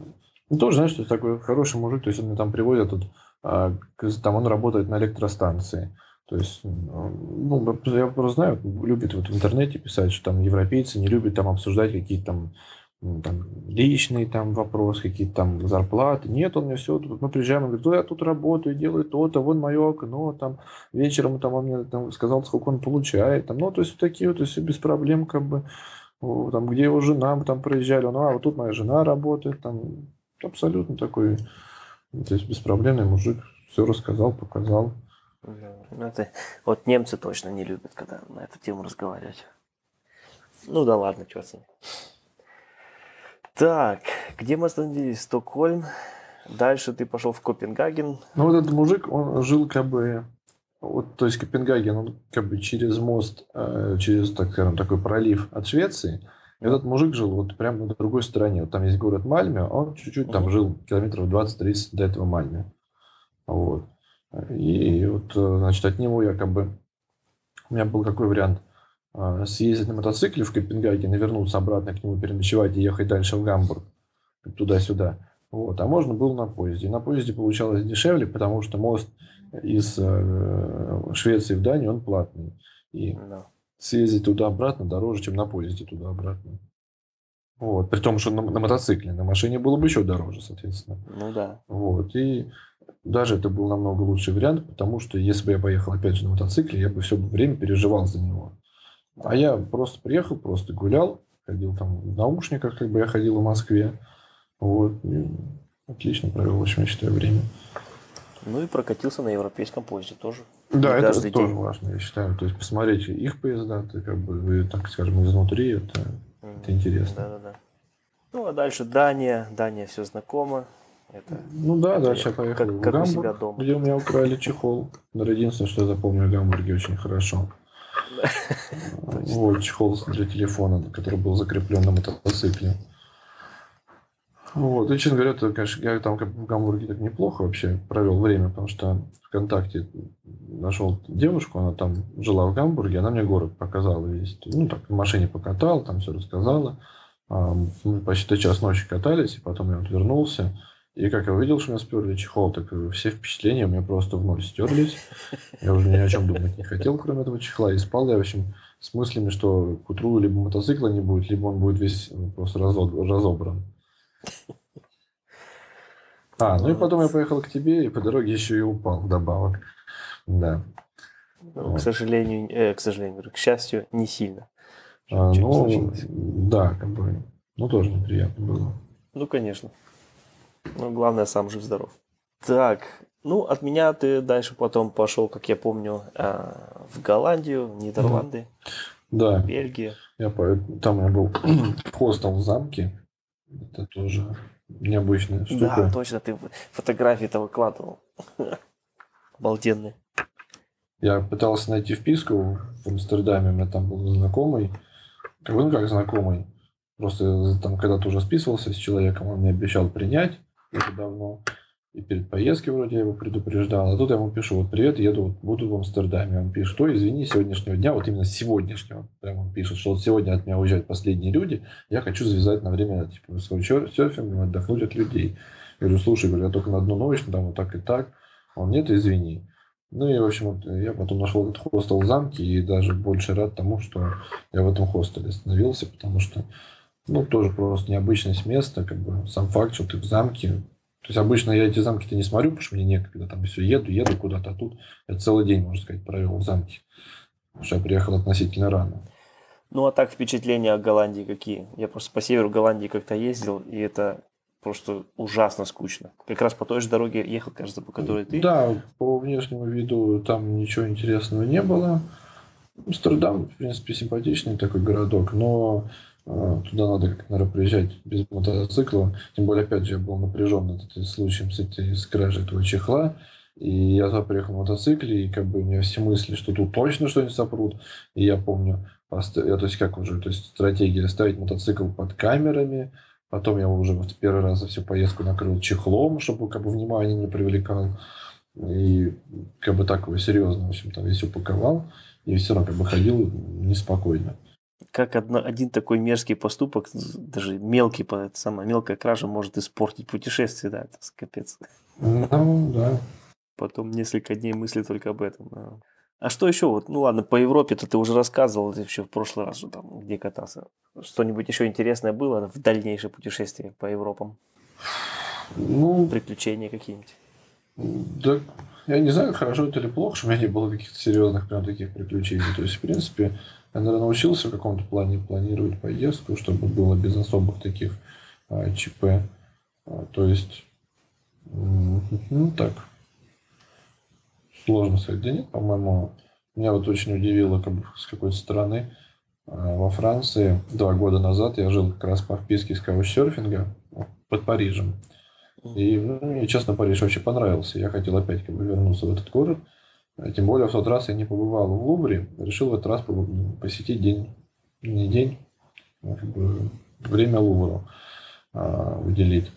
S2: Ну, тоже, знаешь, что такой хороший мужик, то есть он мне там приводит, тут, а, там он работает на электростанции. То есть, ну, я просто знаю, любит вот в интернете писать, что там европейцы не любят там обсуждать какие-то там ну, там, личный там вопрос, какие-то там зарплаты. Нет, он мне все, мы приезжаем, он говорит, ну, я тут работаю, делаю то-то, вон мое окно, там, вечером там он мне там, сказал, сколько он получает, там, ну, то есть, такие вот, то есть, без проблем, как бы, там, где его жена, мы там проезжали, ну, а вот тут моя жена работает, там, абсолютно такой, то есть, беспроблемный мужик, все рассказал, показал.
S1: Ну, это, вот немцы точно не любят, когда на эту тему разговаривать. Ну да ладно, что с ним. Так, где мы остановились? Стокгольм. Дальше ты пошел в Копенгаген.
S2: Ну, вот этот мужик, он жил как бы... Вот, то есть Копенгаген, он как бы через мост, э, через, так скажем, такой пролив от Швеции. И этот мужик жил вот прямо на другой стороне. Вот там есть город Мальме, а он чуть-чуть там жил километров 20-30 до этого Мальме. Вот. И вот, э, значит, от него я как бы... У меня был какой вариант? А, съездить на мотоцикле в Копенгаген и вернуться обратно к нему, переночевать и ехать дальше в Гамбург, туда-сюда. Вот. А можно было на поезде. На поезде получалось дешевле, потому что мост из э, Швеции в Данию, он платный. И съездить туда-обратно дороже, чем на поезде туда-обратно. Вот. При том, что на, на мотоцикле, на машине было бы еще дороже, соответственно.
S1: Ну да.
S2: Вот. И даже это был намного лучший вариант, потому что если бы я поехал опять же на мотоцикле, я бы все время переживал за него. А я просто приехал, просто гулял, ходил там в наушниках, как бы я ходил в Москве. Вот. И отлично провел, общем, я считаю, время.
S1: Ну и прокатился на европейском поезде тоже.
S2: Да, это, это тоже важно, я считаю. То есть посмотреть их поезда, ты как бы, так скажем, изнутри, это, mm-hmm. это интересно.
S1: Да, да, да. Ну, а дальше Дания. Дания все знакомо.
S2: Это, ну да, это дальше я поехал как, в как Гамбург, где у меня украли чехол. Но единственное, что я запомнил в Гамбурге очень хорошо. [laughs] Вот, чехол для телефона, который был закреплен на мотоцикле. Вот. И, честно говоря, это, конечно, я там в Гамбурге так неплохо вообще провел время, потому что ВКонтакте нашел девушку, она там жила в Гамбурге, она мне город показала весь. Ну, так, в машине покатал, там все рассказала. Мы почти до час ночи катались, и потом я вот вернулся. И как я увидел, что у меня сперли чехол, так все впечатления у меня просто в ноль стерлись. Я уже ни о чем думать не хотел, кроме этого чехла. И спал я, в общем, с мыслями, что к утру либо мотоцикла не будет, либо он будет весь ну, просто разобран. А, ну и потом я поехал к тебе, и по дороге еще и упал вдобавок. Да.
S1: Ну, вот. К сожалению, э, к сожалению, к счастью, не сильно.
S2: А, ну, да, как бы, ну тоже неприятно было.
S1: Ну, конечно. Ну, главное, сам жив-здоров. Так, ну, от меня ты дальше потом пошел, как я помню, а, в Голландию, в Нидерланды,
S2: да.
S1: Бельгия.
S2: Я, там я был [clears throat] в хостел в замке. Это тоже необычная штука.
S1: Да, точно, ты фотографии-то выкладывал. [laughs] Обалденные.
S2: Я пытался найти вписку в Амстердаме, у меня там был знакомый, как ну как знакомый, просто там когда-то уже списывался с человеком, он мне обещал принять уже давно, и перед поездкой вроде я его предупреждал, а тут я ему пишу, вот привет, еду, вот, буду в Амстердаме, он пишет, что извини, сегодняшнего дня, вот именно сегодняшнего, прямо он пишет, что вот сегодня от меня уезжают последние люди, я хочу завязать на время типа свой серфингом, отдохнуть от людей. Я говорю, слушай, говорю, я только на одну ночь, там вот так и так. Он, нет, извини. Ну и, в общем, вот я потом нашел этот хостел в замке и даже больше рад тому, что я в этом хостеле остановился, потому что, ну, тоже просто необычность места, как бы сам факт, что ты в замке. То есть обычно я эти замки-то не смотрю, потому что мне некогда, там все еду, еду куда-то, а тут я целый день, можно сказать, провел в замке. Потому что я приехал относительно рано.
S1: Ну, а так впечатления о Голландии какие? Я просто по северу Голландии как-то ездил, и это просто ужасно скучно. Как раз по той же дороге ехал, кажется, по которой ты.
S2: Да, по внешнему виду там ничего интересного не было. Амстердам, в принципе, симпатичный такой городок, но туда надо, как, наверное, приезжать без мотоцикла. Тем более, опять же, я был напряжен над этим случаем с, этой, с кражей этого чехла. И я туда приехал на мотоцикле, и как бы у меня все мысли, что тут точно что-нибудь сопрут. И я помню, я, то есть как уже, то есть стратегия ставить мотоцикл под камерами, Потом я уже вот первый раз за всю поездку накрыл чехлом, чтобы как бы внимание не привлекал. И как бы так его серьезно, в общем, там весь упаковал. И все равно как бы ходил неспокойно.
S1: Как одно, один такой мерзкий поступок, даже мелкий, самая мелкая кража может испортить путешествие, да, это капец.
S2: Ну, да.
S1: Потом несколько дней мысли только об этом. Да. А что еще? Вот, ну ладно, по Европе-то ты уже рассказывал еще в прошлый раз, что там, где катался. Что-нибудь еще интересное было в дальнейшее путешествие по Европам?
S2: Ну,
S1: Приключения какие-нибудь?
S2: Да, я не знаю, хорошо это или плохо, что у меня не было каких-то серьезных прям таких приключений. То есть, в принципе, я, наверное, научился в каком-то плане планировать поездку, чтобы было без особых таких а, ЧП. А, то есть, ну так, сложно сказать. Да нет, по-моему, меня вот очень удивило, как бы, с какой-то стороны. А, во Франции два года назад я жил как раз по вписке с каучсерфинга под Парижем. И ну, мне, честно, Париж вообще понравился. Я хотел опять как бы вернуться в этот город. А тем более в тот раз я не побывал в Лувре. Решил в этот раз посетить день, не день, а как бы время Лувру а, уделить.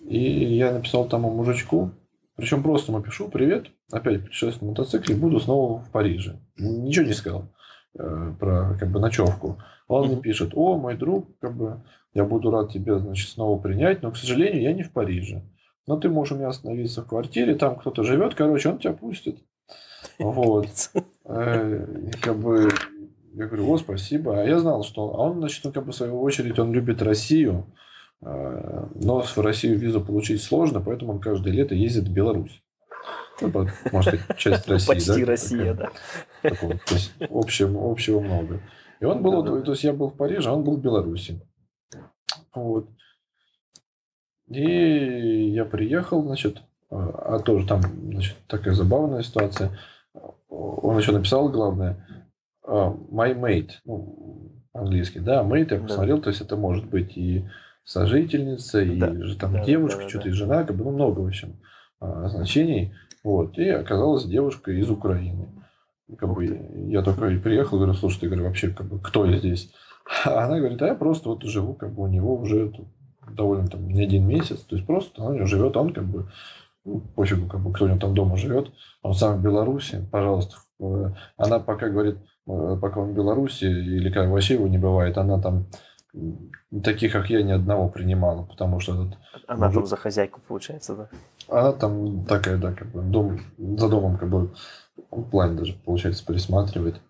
S2: И я написал тому мужичку, причем просто ему пишу, привет, опять путешествую на мотоцикле, буду снова в Париже. Ничего не сказал э, про как бы ночевку. Он мне пишет, о, мой друг, как бы, я буду рад тебя, значит, снова принять, но, к сожалению, я не в Париже. Но ты можешь у меня остановиться в квартире, там кто-то живет, короче, он тебя пустит. [laughs] Вот. Э, как бы, я говорю, о, спасибо. А я знал, что а он, значит, ну, как бы, в свою очередь, он любит Россию. Э, но в Россию визу получить сложно, поэтому он каждое лето ездит в Беларусь. Ну, может часть [laughs] России.
S1: Почти да, Россия, да.
S2: Такого, то есть общего, общего много. И он был, да, да. то есть я был в Париже, а он был в Беларуси. Вот. И я приехал, значит, а, а тоже там, значит, такая забавная ситуация. Он еще написал главное, а, my mate, ну, английский, да, mate, я посмотрел, да. то есть это может быть и сожительница, и да, же там да, девушка, да, что-то да. и жена, как бы, ну, много, в общем, а, значений. Вот. И оказалась девушка из Украины. Как бы, я только приехал, говорю, слушай, ты говорю, вообще, как бы, кто я здесь? А [laughs] она говорит, а я просто вот живу, как бы, у него уже довольно там не один месяц, то есть просто он живет, он как бы, пофигу, как бы, кто у него там дома живет, он сам в Беларуси, пожалуйста. Она пока говорит, э, пока он в Беларуси, или как вообще его не бывает, она там таких, как я, ни одного принимала, потому что... Этот
S1: Она мужик... там за хозяйку, получается, да?
S2: Она там такая, да, как бы дом, за домом как бы план даже, получается, пересматривает.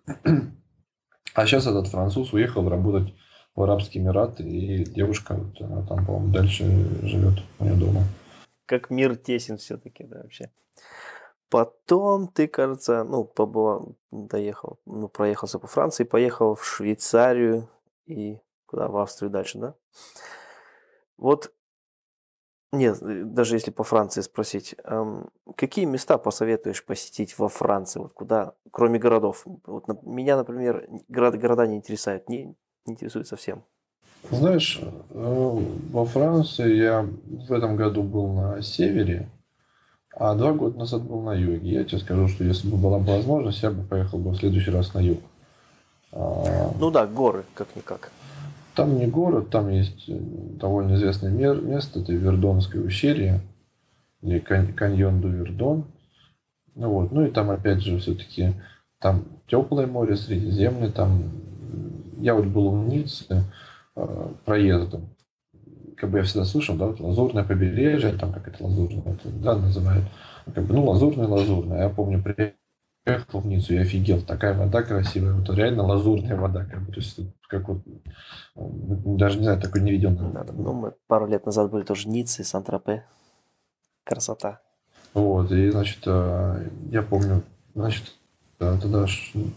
S2: А сейчас этот француз уехал работать в Арабские Эмираты, и девушка, вот, она там, по-моему, дальше живет у нее дома.
S1: Как мир тесен все-таки, да, вообще. Потом ты, кажется, ну, побывал, доехал, ну, проехался по Франции, поехал в Швейцарию и куда в Австрию дальше, да? Вот, нет, э, даже если по Франции спросить, эм, какие места посоветуешь посетить во Франции, вот куда, кроме городов? Вот на, меня, например, город, города не интересуют, не, не интересуют совсем.
S2: Знаешь, э, во Франции я в этом году был на севере, А два года назад был на юге. Я тебе скажу, что если бы была бы возможность, я бы поехал бы в следующий раз на юг.
S1: А, ну да, горы, как-никак.
S2: Там не город, там есть э, довольно известное место, это Вердонское ущелье, или каньон ду Вердон. Ну вот, ну и там опять же все-таки там теплое море, Средиземное, там я вот был в Ницце э, проездом. Как бы я всегда слышал, да, вот лазурное побережье, там как это лазурное, это, да, называют. Как бы, ну, лазурное, лазурное. Я помню, приехал в Ниццу и офигел. Такая вода красивая, вот реально лазурная вода. Как бы, то есть, как вот, даже не знаю, такой не видел.
S1: Да, ну, мы пару лет назад были тоже и Сан-Тропе. Красота.
S2: Вот, и, значит, э, я помню, значит, тогда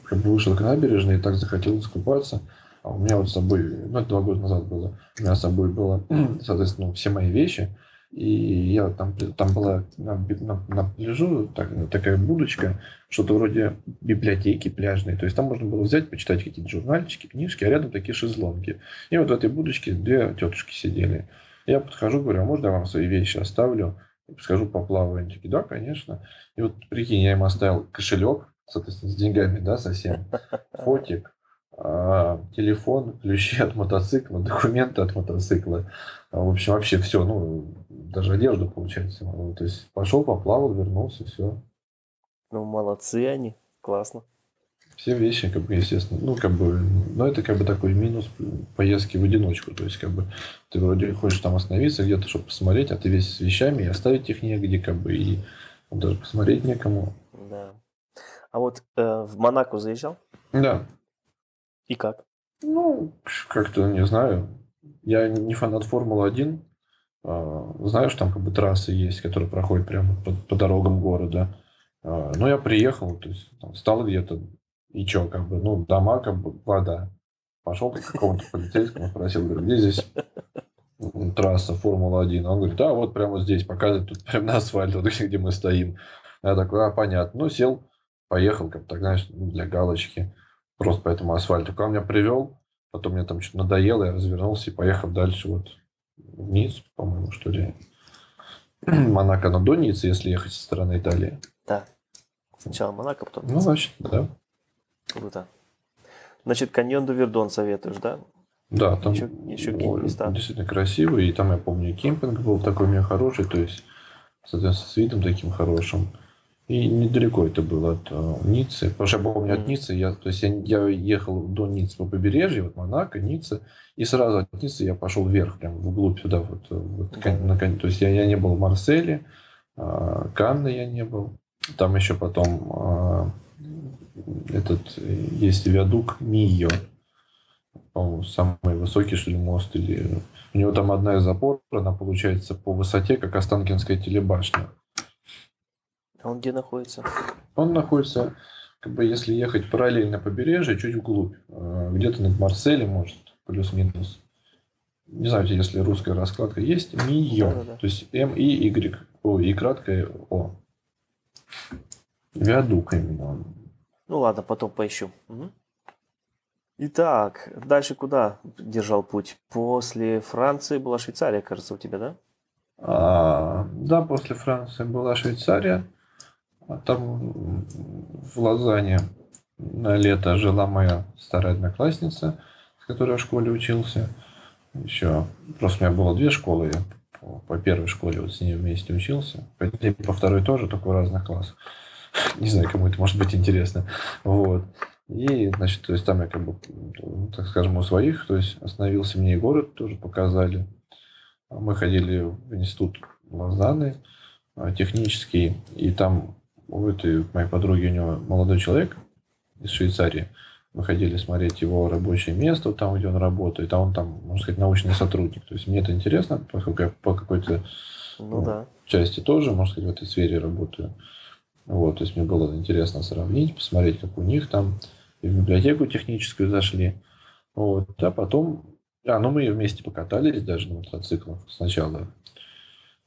S2: как бы вышел к набережной и так захотел искупаться. А у меня вот с собой, ну, это два года назад было, у меня с собой было, [clears throat] соответственно, все мои вещи. И я там, там была на, на, на пляжу так, такая будочка, что-то вроде библиотеки пляжной. То есть там можно было взять, почитать какие-то журнальчики, книжки, а рядом такие шезлонги. И вот в этой будочке две тетушки сидели. Я подхожу, говорю, а можно я вам свои вещи оставлю? Скажу, поплаваю. Они такие, да, конечно. И вот прикинь, я им оставил кошелек, соответственно, с деньгами, да, совсем, фотик, телефон, ключи от мотоцикла, документы от мотоцикла. А, в общем, вообще все, ну, даже одежду, получается. То есть пошел, поплавал, вернулся, все.
S1: Ну, молодцы они, классно.
S2: Все вещи, как бы, естественно, ну, как бы, но это как бы такой минус поездки в одиночку. То есть, как бы, ты вроде хочешь там остановиться где-то, чтобы посмотреть, а ты весь с вещами, и оставить их негде, как бы, и даже посмотреть некому.
S1: Да. А вот э, в Монако заезжал?
S2: Да.
S1: И как?
S2: Ну, как-то не знаю. Я не фанат Формулы-1. А, знаешь, там как бы трассы есть, которые проходят прямо по, по дорогам города. А, ну, я приехал, то есть там, стал где-то, и что, как бы, ну, дома, как бы, вода. Пошел к какому-то полицейскому, спросил, говорю, где здесь трасса Формула-1? Он говорит, а вот прямо здесь, показывает, тут прямо на асфальте, вот где мы стоим. Я такой, а, понятно. Ну, сел, поехал, как так, знаешь, для галочки, просто по этому асфальту. Когда меня привел, потом мне там что-то надоело, я развернулся и поехал дальше вот вниз, по-моему, что ли. [clears throat] Монако на до Ниццы, если ехать со стороны Италии.
S1: Да. Сначала Монако, потом
S2: Ну, значит, да.
S1: Круто. Значит, каньон до Вердон советуешь, да?
S2: Да, там еще, еще места. действительно красивый. И там, я помню, кемпинг был такой у меня хороший, то есть, соответственно, с видом таким хорошим. И недалеко это было от э, Ниццы. Потому что я помню, от Ниццы, я, то есть я, я ехал до Ниццы по побережью, вот Монако, Ницца, и сразу от Ниццы я пошел вверх, прям вглубь туда. Вот, э, вот, mm на, то есть я, я не был в Марселе, э, Канны я не был. Там еще потом э, этот есть виадук Мио, по-моему, самый высокий, что ли, мост. Или... У него там одна из опор, она получается по высоте, как Останкинская телебашня.
S1: А он где находится?
S2: Он находится, как бы, если ехать параллельно побережью, чуть вглубь. Э, где-то над Марселем, может, плюс-минус. Не знаю, если русская раскладка есть. МИО. Да, да, да. То есть М-И-Y. О, и краткое О. Виадук именно.
S1: Ну ладно, потом поищу. Угу. Итак, дальше куда держал путь? После Франции была Швейцария, кажется, у тебя, да?
S2: А, да, после Франции была Швейцария. А там в Лозанне на лето жила моя старая одноклассница, с которой я в школе учился. Еще просто у меня было две школы. Я по, по первой школе вот с ней вместе учился. По, по второй тоже, только в разных классах. [laughs] Не знаю, кому это может быть интересно. Вот. И, значит, то есть там я как бы, так скажем, у своих, то есть остановился мне и город тоже показали. Мы ходили в институт Лозанны а, технический, и там у этой моей подруги, у него молодой человек из Швейцарии. Мы ходили смотреть его рабочее место, там, где он работает, а он там, можно сказать, научный сотрудник. То есть мне это интересно, поскольку я по какой-то ну, ну, да. части тоже, можно сказать, в этой сфере работаю. Вот, то есть мне было интересно сравнить, посмотреть, как у них там, и в библиотеку техническую зашли. Вот, а потом, а, ну мы вместе покатались даже на мотоциклах сначала.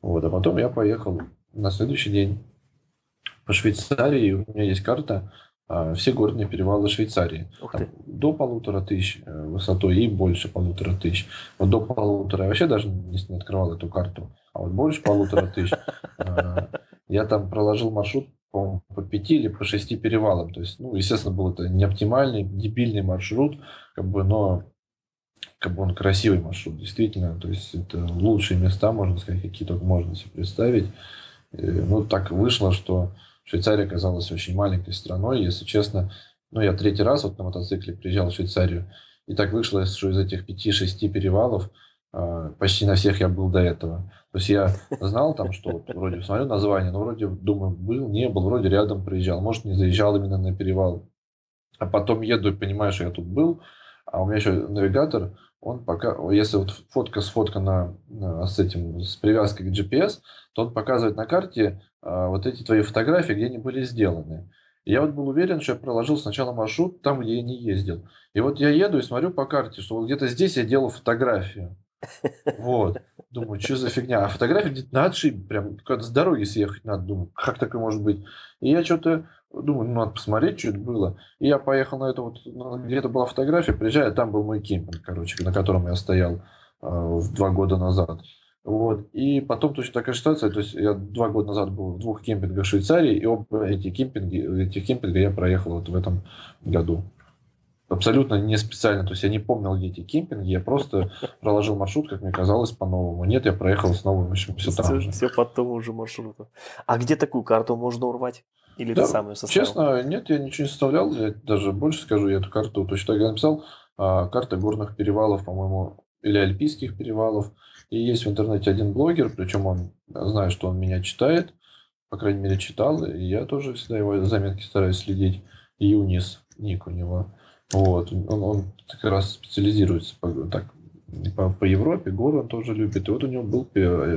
S2: Вот, а потом я поехал на следующий день по Швейцарии у меня есть карта а, все горные перевалы Швейцарии. Там, до полутора тысяч э, высотой и больше полутора тысяч. Вот до полутора я вообще даже не, открывал эту карту. А вот больше полутора тысяч. [laughs] А, я там проложил маршрут по, по пяти или по шести перевалам. То есть, ну, естественно, был это не оптимальный, дебильный маршрут, как бы, но как бы он красивый маршрут, действительно. То есть это лучшие места, можно сказать, какие только можно себе представить. И, ну, так вышло, что Швейцария оказалась очень маленькой страной. Если честно, ну, я третий раз вот на мотоцикле приезжал в Швейцарию. И так вышло, что из этих пяти-шести перевалов а, почти на всех я был до этого. То есть я знал там, что вот, вроде смотрю название, но вроде думаю, был, не был, вроде рядом приезжал. Может, не заезжал именно на перевал. А потом еду и понимаю, что я тут был, а у меня еще навигатор, он пока, если вот фотка сфоткана с этим, с привязкой к GPS, то он показывает на карте а, вот эти твои фотографии, где они были сделаны. И я вот был уверен, что я проложил сначала маршрут там, где я не ездил. И вот я еду и смотрю по карте, что вот где-то здесь я делал фотографию. Вот. Думаю, что за фигня? А фотография где-то на отшибе, прям как с дороги съехать надо. Думаю, как такое может быть? И я что-то думаю, ну, надо посмотреть, что это было. И я поехал на это вот, где-то была фотография, приезжаю, там был мой кемпинг, короче, на котором я стоял э, два года назад. Вот. И потом точно такая ситуация, то есть я два года назад был в двух кемпингах в Швейцарии, и оба эти кемпинги, эти кемпинги я проехал вот в этом году абсолютно не специально. То есть я не помнил, где эти кемпинги, я просто проложил маршрут, как мне казалось, по-новому. Нет, я проехал снова, в общем, все там же.
S1: Все по тому же маршруту. А где такую карту можно урвать? Или да, ты сам ее
S2: составил? Честно, нет, я ничего не составлял. Я даже больше скажу, я эту карту точно так я написал. А, карта горных перевалов, по-моему, или альпийских перевалов. И есть в интернете один блогер, причем он, знаю, что он меня читает, по крайней мере, читал, и я тоже всегда его заметки стараюсь следить. Юнис, ник у него. Вот. Он, он как раз специализируется по, так, по, по Европе, горы он тоже любит. И вот у него был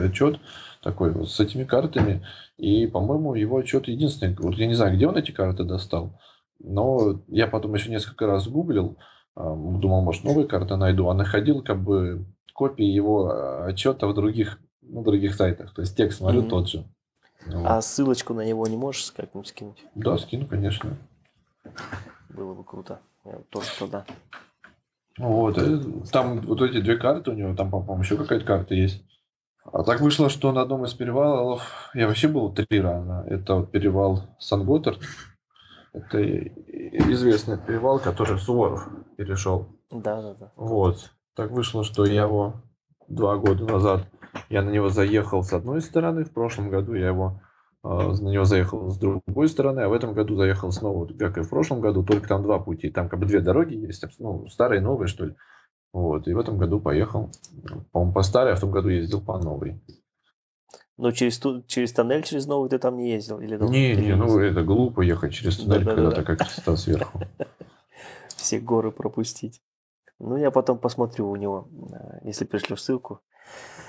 S2: отчет такой вот с этими картами. И, по-моему, его отчет единственный. Вот я не знаю, где он эти карты достал. Но я потом еще несколько раз гуглил, а, думал, может, новые карты найду, а находил как бы копии его а, отчета в других, ну, других сайтах. То есть текст смотрю mm-hmm. тот же.
S1: Вот. А ссылочку на него не можешь как-нибудь скинуть?
S2: Да, скину, конечно.
S1: Было бы круто. Я тоже туда.
S2: Вот, э, там вот эти две карты у него, там, по-моему, еще какая-то карта есть. А так вышло, что на одном из перевалов я вообще был три раза. Это вот перевал Сан-Готард. Это известный перевал, который Суворов перешел.
S1: Да, да, да.
S2: Вот. Так вышло, что я его два года назад, я на него заехал с одной стороны, в прошлом году я его а, на него заехал с другой стороны, а в этом году заехал снова, как и в прошлом году, только там два пути. Там как бы две дороги есть, ну, старые новые, что ли. Вот, и в этом году поехал, по-моему, по старой, а в том году ездил по новой.
S1: Но через, ту, через тоннель, через новый ты там не ездил? Или
S2: не, не, ну это глупо ехать через туннель, да, да, когда-то да. как красота сверху. [laughs]
S1: Все горы пропустить. Ну, я потом посмотрю у него, э, если пришлешь ссылку.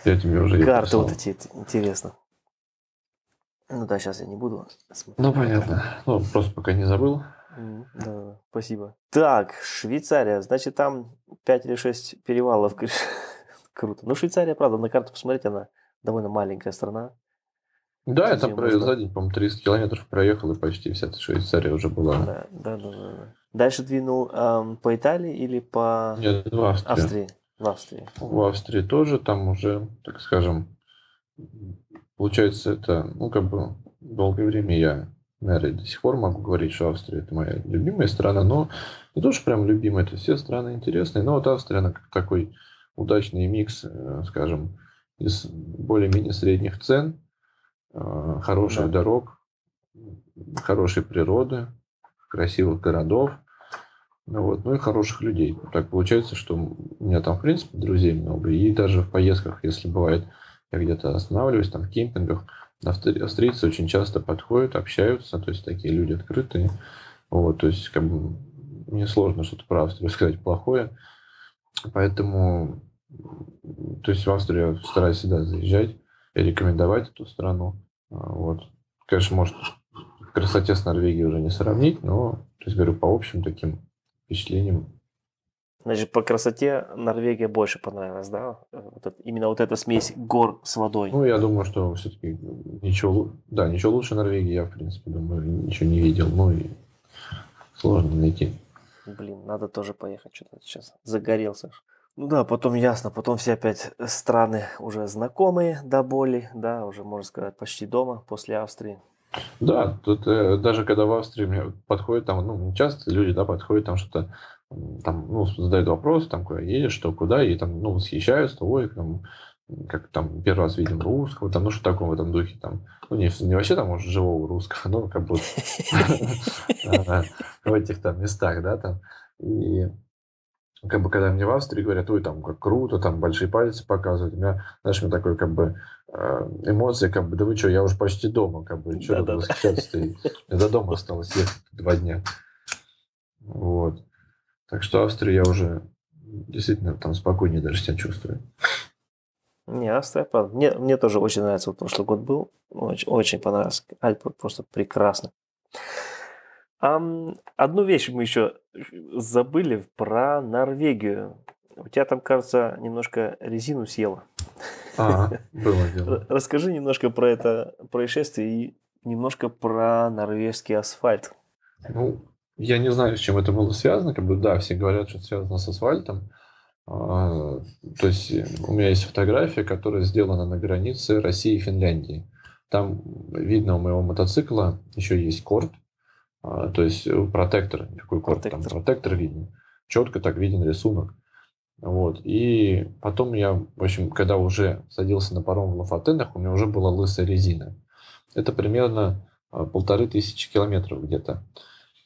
S2: Я тебе уже
S1: Карты вот эти, интересно. Ну да, сейчас я не буду
S2: смотреть. Ну, понятно. Ну, просто пока не забыл.
S1: Да, спасибо. Так, Швейцария. Значит, там 5 или 6 перевалов. [laughs] Круто. Ну, Швейцария, правда, на карту посмотреть, она довольно маленькая страна.
S2: Да, это можно... за день, по-моему, 30 километров проехал, и почти вся Швейцария уже была.
S1: Да, да, да. да. Дальше двинул эм, по Италии или по
S2: Нет, в Австрии.
S1: Австрии? В Австрии.
S2: В Австрии тоже, там уже, так скажем, Получается, это, ну, как бы, долгое время я, наверное, до сих пор могу говорить, что Австрия это моя любимая страна, но не то, что прям любимая, это все страны интересные, но вот Австрия, она как такой удачный микс, э, скажем, из более-менее средних цен, э, хороших да. дорог, хорошей природы, красивых городов, ну, вот, ну и хороших людей. Так получается, что у меня там, в принципе, друзей много, и даже в поездках, если бывает я где-то останавливаюсь, там в кемпингах, австрийцы очень часто подходят, общаются, то есть такие люди открытые. Вот, то есть как бы мне сложно что-то про Австрию [laughs] сказать плохое. Поэтому то есть в Австрию я стараюсь всегда заезжать и рекомендовать эту страну. А, вот. Конечно, может, красоте с Норвегией уже не сравнить, но, то есть, говорю, по общим таким впечатлениям
S1: Значит, по красоте Норвегия больше понравилась, да? Вот это, именно вот эта смесь гор с водой.
S2: Ну, я думаю, что все-таки ничего, да, ничего лучше Норвегии я, в принципе, думаю, ничего не видел. Ну, и сложно найти.
S1: Блин, надо тоже поехать. Что-то сейчас загорелся. Ну да, потом ясно, потом все опять страны уже знакомые до боли, да, уже, можно сказать, почти дома после Австрии.
S2: Да, тут э, даже когда в Австрии мне подходят, там, ну, часто люди, да, подходят, там что-то, там, ну, задают вопрос, там, куда едешь, что, куда, и там, ну, восхищаются, ой, там, как там первый раз видим русского, там, ну, что такое в этом духе, там, ну, не, не вообще там, может, живого русского, [laughs] но как будто [laughs] в этих там местах, да, там, и как бы, когда мне в Австрии говорят, ой, там, как круто, там, большие пальцы показывают, у меня, знаешь, у меня такой, как бы, э, эмоции, как бы, да вы что, я уже почти дома, как бы, что тут восхищаться-то, до дома осталось ехать два дня. Вот. Так что Австрию я уже действительно там спокойнее даже себя чувствую.
S1: Не, Австрия, правда. Мне, мне тоже очень нравится. Вот прошлый год был. Очень, очень понравился. Альпы просто прекрасно. А, одну вещь мы еще забыли про Норвегию. У тебя там, кажется, немножко резину съела.
S2: А, было дело.
S1: Расскажи немножко про это происшествие и немножко про норвежский асфальт.
S2: Ну, я не знаю, с чем это было связано. Как бы, да, все говорят, что это связано с асфальтом. А, то есть у меня есть фотография, которая сделана на границе России и Финляндии. Там видно у моего мотоцикла еще есть корт, а, то есть протектор, какой корт, протектор. там протектор виден. Четко так виден рисунок. Вот. И потом я, в общем, когда уже садился на паром в Лафатенах, у меня уже была лысая резина. Это примерно а, полторы тысячи километров где-то.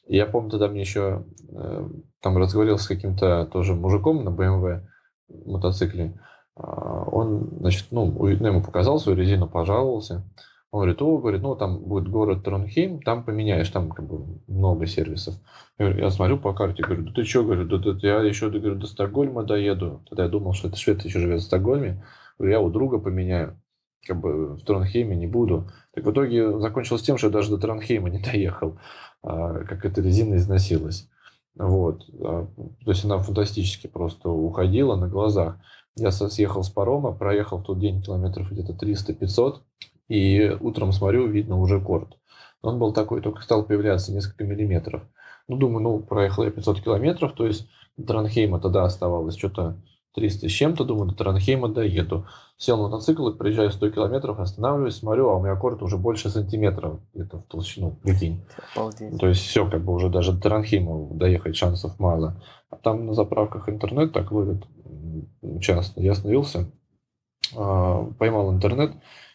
S2: Я помню, тогда мне еще э, там разговаривал с каким-то тоже мужиком на BMW мотоцикле. А, он, значит, ну, ну, ему показал свою резину, пожаловался. Он говорит, о, говорит, ну, там будет город Тронхейм, там поменяешь, там как бы много сервисов. Я, говорю, я смотрю по карте, говорю, да ты что, говорю, да, да, я еще говорю, до Стокгольма доеду. Тогда я думал, что это швед еще живет в Стокгольме. Говорю, я у друга поменяю, как бы в Тронхейме не буду. Так в итоге закончилось тем, что я даже до Тронхейма не доехал. А, как эта резина износилась. Вот. А, то есть она фантастически просто уходила на глазах. Я съехал с парома, проехал в тот день километров где-то 300-500, и утром смотрю, видно уже корт. Он был такой, только стал появляться несколько миллиметров. Ну, думаю, ну, проехал я 500 километров, то есть Транхейма тогда оставалось что-то 300 с чем-то, думаю, до Транхейма доеду. Сел на мотоцикл и проезжаю 100 километров, останавливаюсь, смотрю, а у меня корт уже больше сантиметров где-то в толщину, прикинь. Обалдеть. То есть все, как бы уже даже до Транхейма доехать шансов мало. А там на заправках интернет так ловит часто. Я остановился, а, поймал интернет,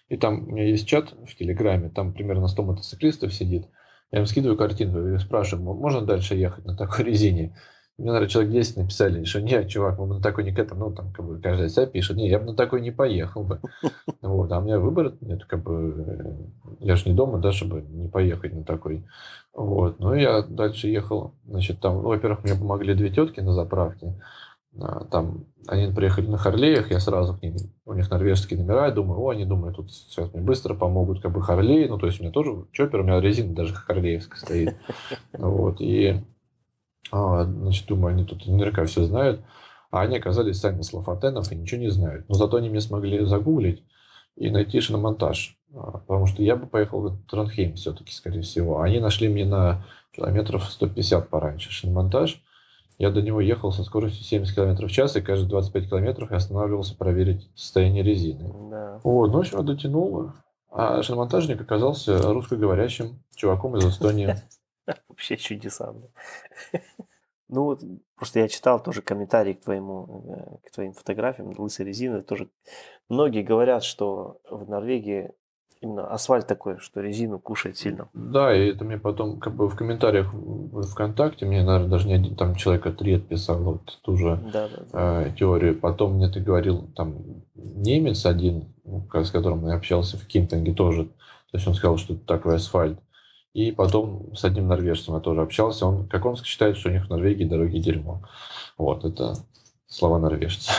S2: и там у меня есть чат в Телеграме, там примерно 100 мотоциклистов сидит. Я им скидываю картинку и спрашиваю, можно дальше ехать на такой резине? Мне, наверное, человек 10 написали, что нет, чувак, мы бы на такой не к этому, ну, там, как бы, каждый себя пишет, не, я бы на такой не поехал бы. [laughs] Вот, а у меня выбор нет, как бы, я же не дома, да, чтобы не поехать на такой. Вот, ну, я дальше ехал, значит, там, ну, во-первых, мне помогли две тетки на заправке, а, там, они приехали на Харлеях, я сразу к ним, у них норвежские номера, я думаю, о, они думают, тут сейчас мне быстро помогут, как бы Харлей, ну, то есть у меня тоже чоппер, у меня резина даже Харлеевская стоит. [laughs] Вот, и а, значит, думаю, они тут наверняка все знают. А они оказались сами с Лафатенов и ничего не знают. Но зато они мне смогли загуглить и найти шиномонтаж. А, потому что я бы поехал в Тронхейм все-таки, скорее всего. Они нашли мне на километров 150 пораньше шиномонтаж. Я до него ехал со скоростью 70 км в час, и каждые 25 километров я останавливался проверить состояние резины. Да. Вот, ну, все, дотянул. А шиномонтажник оказался русскоговорящим чуваком из Эстонии. [laughs] [laughs]
S1: Вообще чудеса. Ну вот, просто я читал тоже комментарии к твоему, э, к твоим фотографиям, лысой резины, тоже многие говорят, что в Норвегии именно асфальт такой, что резину кушает сильно.
S2: Да, и это мне потом как бы в комментариях в ВКонтакте, мне, наверное, даже не один там человека три отписал вот ту же да, да, да. Э, теорию. Потом мне ты говорил, там немец один, ну, с которым я общался в Кинтинге тоже, то есть он сказал, что это такой асфальт. И потом с одним норвежцем я тоже общался. Он, как он считает, что у них в Норвегии дороги дерьмо. Вот, это слова норвежца.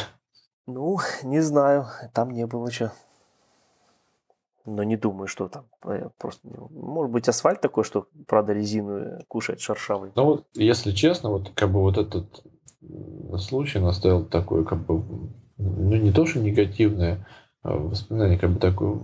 S1: Ну, не знаю, там не было что. Но не думаю, что там э, просто... Может быть, асфальт такой, что, правда, резину кушает шершавый.
S2: Ну, вот, если честно, вот как бы вот этот случай наставил такой, как бы, ну, не то, что негативное а воспоминание, как бы такое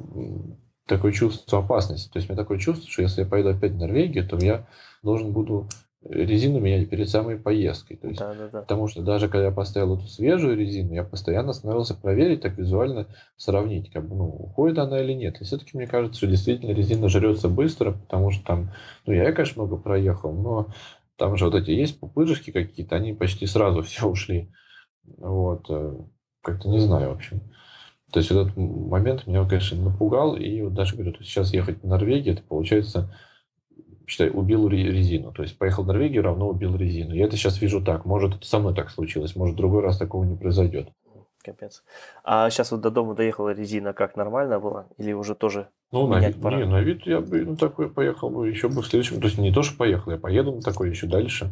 S2: такое чувство опасности. То есть у меня такое чувство, что если я поеду опять в Норвегию, то я должен буду резину менять перед самой поездкой. То есть,
S1: Да, да, да.
S2: Потому что даже когда я поставил эту свежую резину, я постоянно становился проверить, так визуально сравнить, как бы, ну, уходит она или нет. И все-таки мне кажется, что действительно резина жрется быстро, потому что там, ну, я, конечно, много проехал, но там же вот эти есть пупырышки какие-то, они почти сразу [laughs] все ушли. Вот. э, Как-то не знаю, в общем. То есть этот момент меня, конечно, напугал. И вот даже говорю, то сейчас ехать в Норвегию, это получается, считай, убил ре- резину. То есть поехал в Норвегию, равно убил резину. Я это сейчас вижу так. Может, это со мной так случилось. Может, в другой раз такого не произойдет.
S1: Капец. А сейчас вот до дома доехала резина, как нормально было? Или уже тоже
S2: Ну, на вид,
S1: пора?
S2: не, на вид я бы на такой поехал бы еще бы в следующем. То есть не то, что поехал, я поеду на такой еще дальше.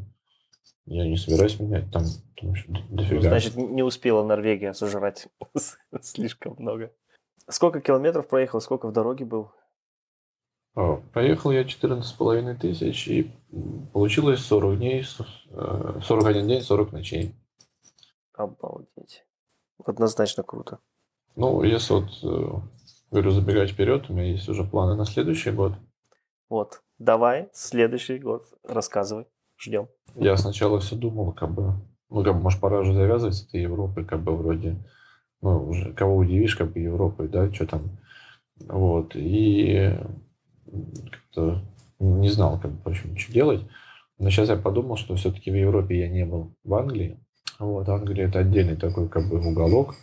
S2: Я не собираюсь менять там, там еще
S1: Ну,
S2: дофига.
S1: значит, не успела Норвегия сожрать [laughs] слишком много. Сколько километров проехал, сколько в дороге был?
S2: А, Проехал я 14,5 тысяч, и получилось 40 дней, с- э, 41 день, 40 ночей.
S1: Обалдеть. Однозначно круто.
S2: Ну, если вот, э, говорю, забегать вперед, у меня есть уже планы на следующий год.
S1: Вот. Давай, следующий год рассказывай. Ждем.
S2: Я сначала все думал, как бы, ну, как бы, может, пора уже завязывать с этой Европой, как бы, вроде, ну, уже кого удивишь, как бы, Европой, да, что там, вот, и как-то не знал, как бы, в общем, что делать, но сейчас я подумал, что все-таки в Европе я не был, в Англии, вот, Англия это отдельный такой, как бы, уголок,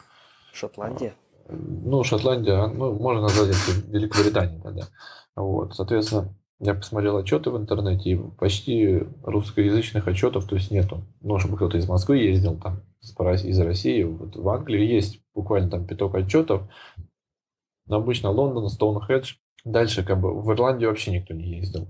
S1: Шотландия.
S2: ну, Шотландия, а, ну, можно назвать это Великобританией тогда. Вот, соответственно, я посмотрел отчеты в интернете, и почти русскоязычных отчетов, то есть нету. Ну, чтобы кто-то из Москвы ездил, там, из России- вот в Англии есть буквально там пяток отчетов, но обычно Лондон, Стоунхедж, дальше как бы в Ирландию вообще никто не ездил.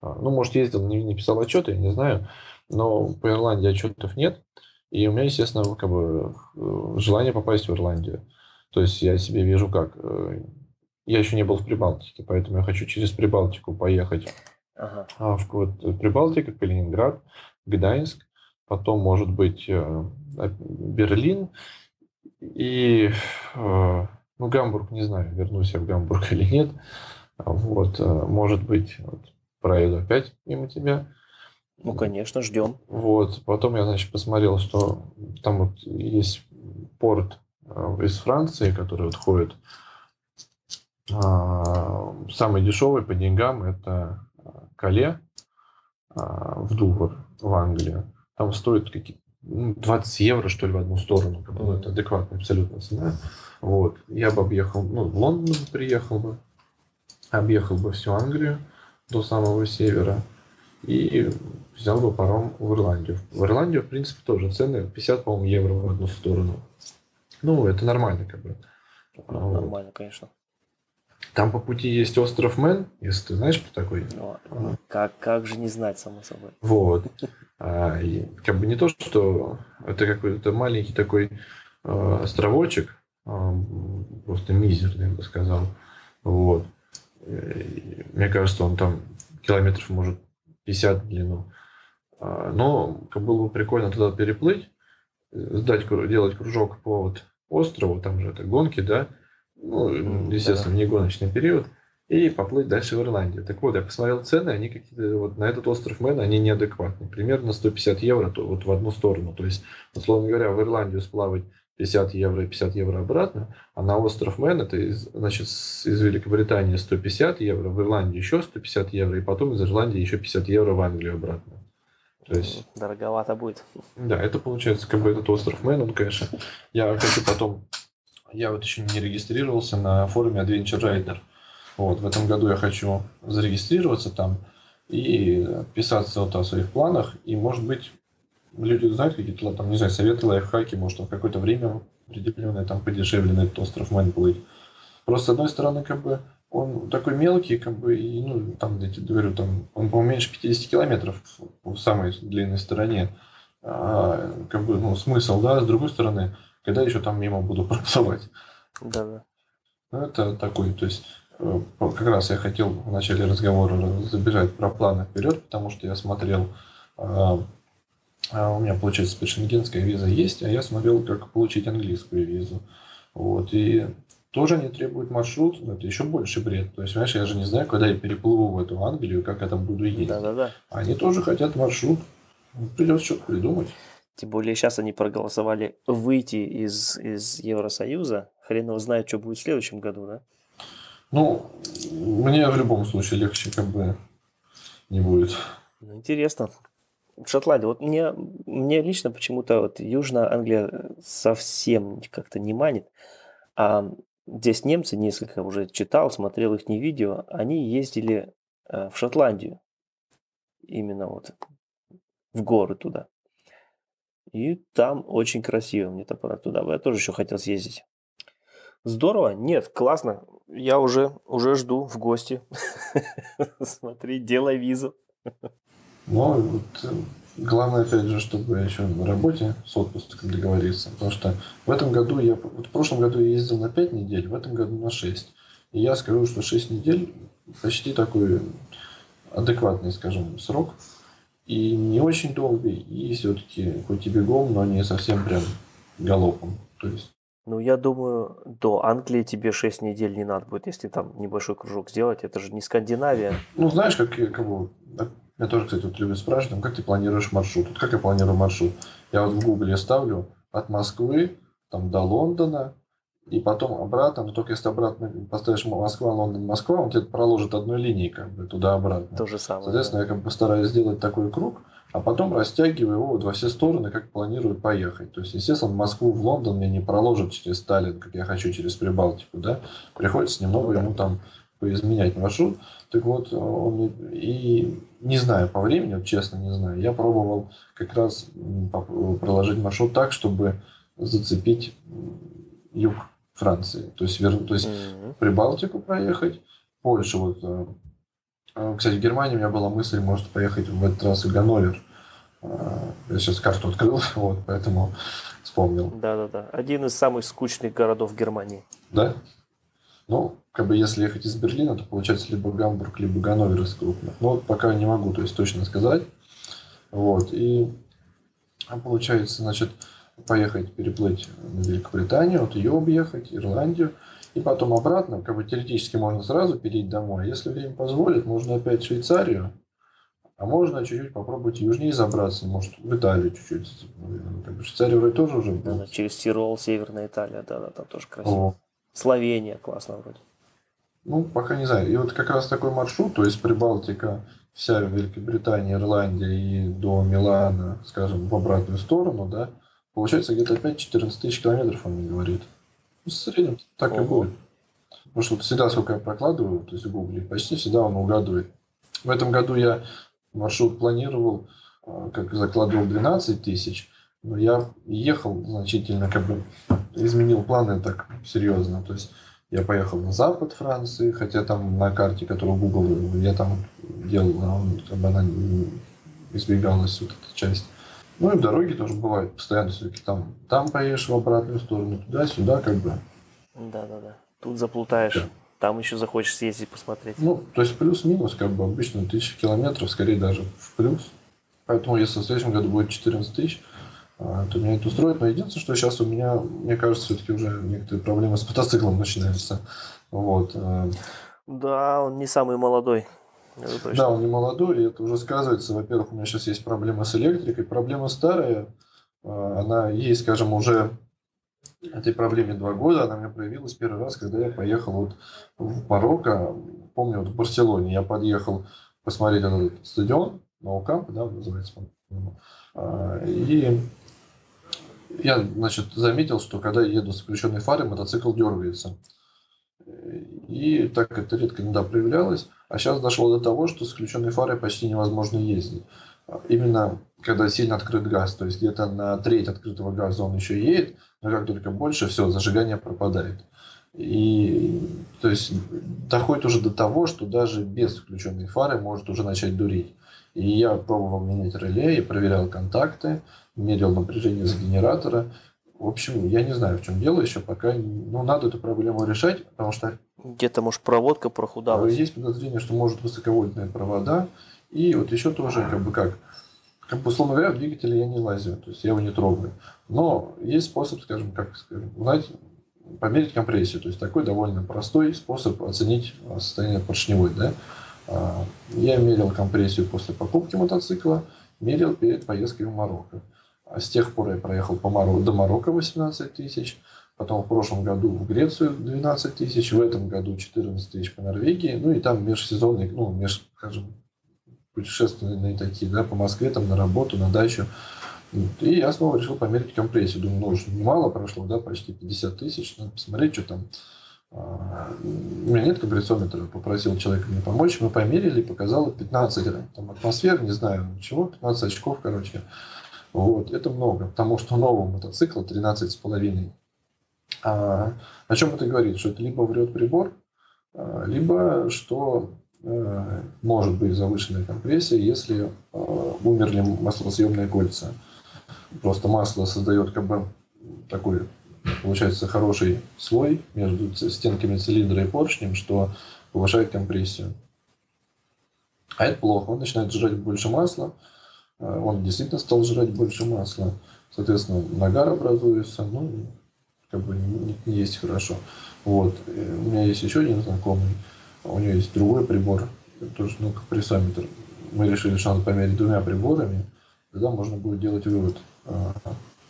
S2: А, Ну, может, ездил, не, не писал отчеты, я не знаю, но по Ирландии отчетов нет, и у меня, естественно, как бы э, желание попасть в Ирландию. То есть я себе вижу как. Я еще не был в Прибалтике, поэтому я хочу через Прибалтику поехать
S1: Ага.
S2: а, в вот, э, Прибалтика, Калининград, Гданьск, потом, может быть, э, а, Берлин и, э, ну, Гамбург, не знаю, вернусь я в Гамбург [laughs] или нет. Вот, может быть, вот, проеду опять мимо тебя.
S1: Ну, конечно, ждем.
S2: Вот, потом я, значит, посмотрел, что там вот есть порт из Франции, который вот ходит. А, Самый дешевый по деньгам это а, Кале а, в Дувр, в Англию. Там стоит какие 20 евро, что ли, в одну сторону. Ну, это адекватная абсолютно цена. Вот. Я бы объехал, ну, в Лондон бы приехал бы, объехал бы всю Англию до самого севера и взял бы паром в Ирландию. В Ирландию, в принципе, тоже цены 50, по-моему, евро в одну сторону. Ну, это нормально, как бы.
S1: Ну,
S2: вот.
S1: Нормально, конечно.
S2: Там по пути есть остров Мэн, если ты знаешь, кто такой.
S1: Ну, как, как же не знать, само собой.
S2: Вот. А, и как бы не то, что это какой-то маленький такой э, островочек, а, просто мизерный, я бы сказал. Вот. И мне кажется, он там километров, может, 50 в длину. А, Но как было бы прикольно туда переплыть, э, сдать, делать кружок по вот острову, там же это гонки, да, ну, естественно, не гоночный период, и поплыть дальше в Ирландию. Так вот, я посмотрел цены, они какие-то, вот на этот остров Мэн, они неадекватные. Примерно 150 евро то, вот в одну сторону. То есть, условно говоря, в Ирландию сплавать 50 евро и 50 евро обратно, а на остров Мэн это из, значит, из Великобритании 150 евро, в Ирландии еще 150 евро, и потом из Ирландии еще 50 евро в Англию обратно. То есть,
S1: Дороговато будет.
S2: да, это получается как бы этот остров Мэн, он, конечно. Я хочу потом... Я вот еще не регистрировался на форуме Adventure Rider. Вот, в этом году я хочу зарегистрироваться там и писаться вот о своих планах. И, может быть, люди знают какие-то, там, не знаю, советы, лайфхаки, может, в какое-то время определенное там подешевле на этот остров Мэн плыть. Просто, с одной стороны, как бы, он такой мелкий, как бы, и, ну, там, я тебе говорю, там, он, по-моему, меньше 50 километров в самой длинной стороне. А, как бы, ну, смысл, да, с другой стороны, когда еще там мимо буду [laughs] проплывать.
S1: Да-да.
S2: Ну, это такой, то есть, э, как раз я хотел в начале разговора забежать про планы вперед, потому что я смотрел, а, а у меня, получается, спецшенгенская виза есть, а я смотрел, как получить английскую визу. Вот, и тоже не требует маршрут, но это еще больше бред. То есть, понимаешь, я же не знаю, когда я переплыву в эту Англию, как я там буду ездить.
S1: Да-да-да.
S2: Они тоже хотят маршрут. Придется что-то придумать.
S1: Тем более сейчас они проголосовали выйти из, из Евросоюза. Хрен его знает, что будет в следующем году, да?
S2: Ну, мне в любом случае легче как бы не будет.
S1: Ну, интересно. Шотландия. Вот мне, мне лично почему-то вот Южная Англия совсем как-то не манит. А здесь немцы, несколько уже читал, смотрел их не видео, они ездили э, в Шотландию. Именно вот в горы туда. И там очень красиво. Мне там туда. Я тоже еще хотел съездить. Здорово? Нет, классно. Я уже, уже жду в гости. [laughs] Смотри, делай визу.
S2: Ну, вот, э, главное, опять же, чтобы еще на работе с отпуском договориться. Потому что в этом году я... Вот в прошлом году я ездил на 5 недель, в этом году на 6. И я скажу, что 6 недель почти такой адекватный, скажем, срок и не очень долгий, и все-таки хоть и бегом, но не совсем прям галопом. То есть
S1: ну, я думаю, до Англии тебе 6 недель не надо будет, если там небольшой кружок сделать. Это же не Скандинавия.
S2: Ну, знаешь, как, как бы, я тоже, кстати, вот люблю спрашивать, как ты планируешь маршрут? Вот как я планирую маршрут? Я вот в Гугле ставлю от Москвы там, до Лондона, и потом обратно, но только если обратно поставишь Москва, Лондон, Москва, он тебе проложит одной линией как бы туда-обратно.
S1: То же самое.
S2: Соответственно,
S1: да.
S2: я как бы стараюсь сделать такой круг, а потом растягиваю его во все стороны, как планирую поехать. То есть, естественно, Москву, в Лондон мне не проложат через Сталин, как я хочу, через Прибалтику, да. Приходится немного ну, да. ему там поизменять маршрут. Так вот, он и не знаю по времени, вот честно не знаю, я пробовал как раз проложить маршрут так, чтобы зацепить юг Франции. То есть, вер... то есть mm-hmm. Прибалтику проехать, Польшу. Вот, э, э, кстати, в Германии у меня была мысль, может, поехать в этот раз в Ганновер. Э, я сейчас карту открыл, [laughs] вот, поэтому вспомнил.
S1: Да-да-да. Один из самых скучных городов Германии.
S2: Да? Ну, как бы если ехать из Берлина, то получается либо Гамбург, либо Ганновер из крупных. Но вот пока не могу, то есть точно сказать. Вот. И получается, значит, поехать, переплыть на Великобританию, вот ее объехать, Ирландию, и потом обратно, как бы теоретически можно сразу перейти домой. Если время позволит, можно опять в Швейцарию, а можно чуть-чуть попробовать южнее забраться, может, в Италию чуть-чуть. Как бы Швейцария вроде тоже уже
S1: да, да, через Тирол, Северная Италия, да, да, там тоже красиво. О. Словения классно вроде.
S2: Ну, пока не знаю. И вот как раз такой маршрут, то есть Прибалтика, вся Великобритания, Ирландия и до Милана, скажем, в обратную сторону, да, Получается где-то опять 14 тысяч километров, он мне говорит. Ну, в среднем так Ого. и будет. Потому что всегда, сколько я прокладываю, то есть в Гугле, почти всегда он угадывает. В этом году я маршрут планировал, а, как закладывал 12 тысяч, но я ехал значительно, как бы изменил планы так серьезно. То есть я поехал на запад Франции, хотя там на карте, которую Google, я там делал, как бы она избегалась вот эта часть. Ну и дороги тоже бывают постоянно все-таки там. Там поедешь в обратную сторону, туда-сюда, как бы.
S1: Да, да, да. Тут заплутаешь. Да. Там еще захочешь съездить посмотреть.
S2: Ну, то есть плюс-минус, как бы обычно тысяча километров, скорее даже в плюс. Поэтому если в следующем году будет 14 тысяч, а, то меня это устроит. Но единственное, что сейчас у меня, мне кажется, все-таки уже некоторые проблемы с мотоциклом начинаются. Вот. Э.
S1: Да, он не самый молодой.
S2: Да, он не молодой, и это уже сказывается. Во-первых, у меня сейчас есть проблема с электрикой. Проблема старая, а, она есть, скажем, уже этой проблеме два года. Она у меня проявилась первый раз, когда я поехал вот в Марокко. Помню, вот в Барселоне я подъехал посмотреть этот стадион, Ноукамп, да, называется. А, и я, значит, заметил, что когда еду с включенной фарой, мотоцикл дергается. И так это редко иногда проявлялось. А сейчас дошло до того, что с включенной фарой почти невозможно ездить. Именно когда сильно открыт газ, то есть где-то на треть открытого газа он еще едет, но как только больше, все, зажигание пропадает. И то есть доходит уже до того, что даже без включенной фары может уже начать дурить. И я пробовал менять реле, и проверял контакты, мерил напряжение за генератора. В общем, я не знаю, в чем дело еще, пока ну, надо эту проблему решать, потому что...
S1: Где-то, может, проводка прохудалась.
S2: Есть подозрение, что может высоковольтные провода. И вот еще тоже, как бы как, как бы, условно говоря, в двигателе я не лазю, то есть я его не трогаю. Но есть способ, скажем, как скажем, узнать, померить компрессию. То есть такой довольно простой способ оценить состояние поршневой. Да? А, я мерил компрессию после покупки мотоцикла, мерил перед поездкой в Марокко. А с тех пор я проехал по Марокко, до Марокко 18 тысяч, потом в прошлом году в Грецию 12 тысяч, в этом году 14 тысяч по Норвегии, ну и там межсезонные, ну, меж, скажем, путешественные такие, да, по Москве, там на работу, на дачу. И я снова решил померить компрессию. Думаю, ну, уже немало прошло, да, почти 50 тысяч, надо посмотреть, что там. А, у меня нет компрессометра, попросил человека мне помочь, мы померили, показало 15 там, атмосфер, не знаю чего, 15 очков, короче. Вот, это много, потому что нового мотоцикла 13,5. А, о чем это говорит? Что это либо врет прибор, а, либо что э, может быть завышенная компрессия, если э, умерли маслосъемные кольца. Просто масло создает как бы такой, получается, хороший слой между стенками цилиндра и поршнем, что повышает компрессию. А это плохо. Он начинает жрать больше масла, он действительно стал жрать больше масла. Соответственно, нагар образуется, ну, как бы не, не есть хорошо. Вот. И у меня есть еще один знакомый, у него есть другой прибор, тоже, ну, компрессометр. Мы решили, что надо померить двумя приборами, тогда можно будет делать вывод, э,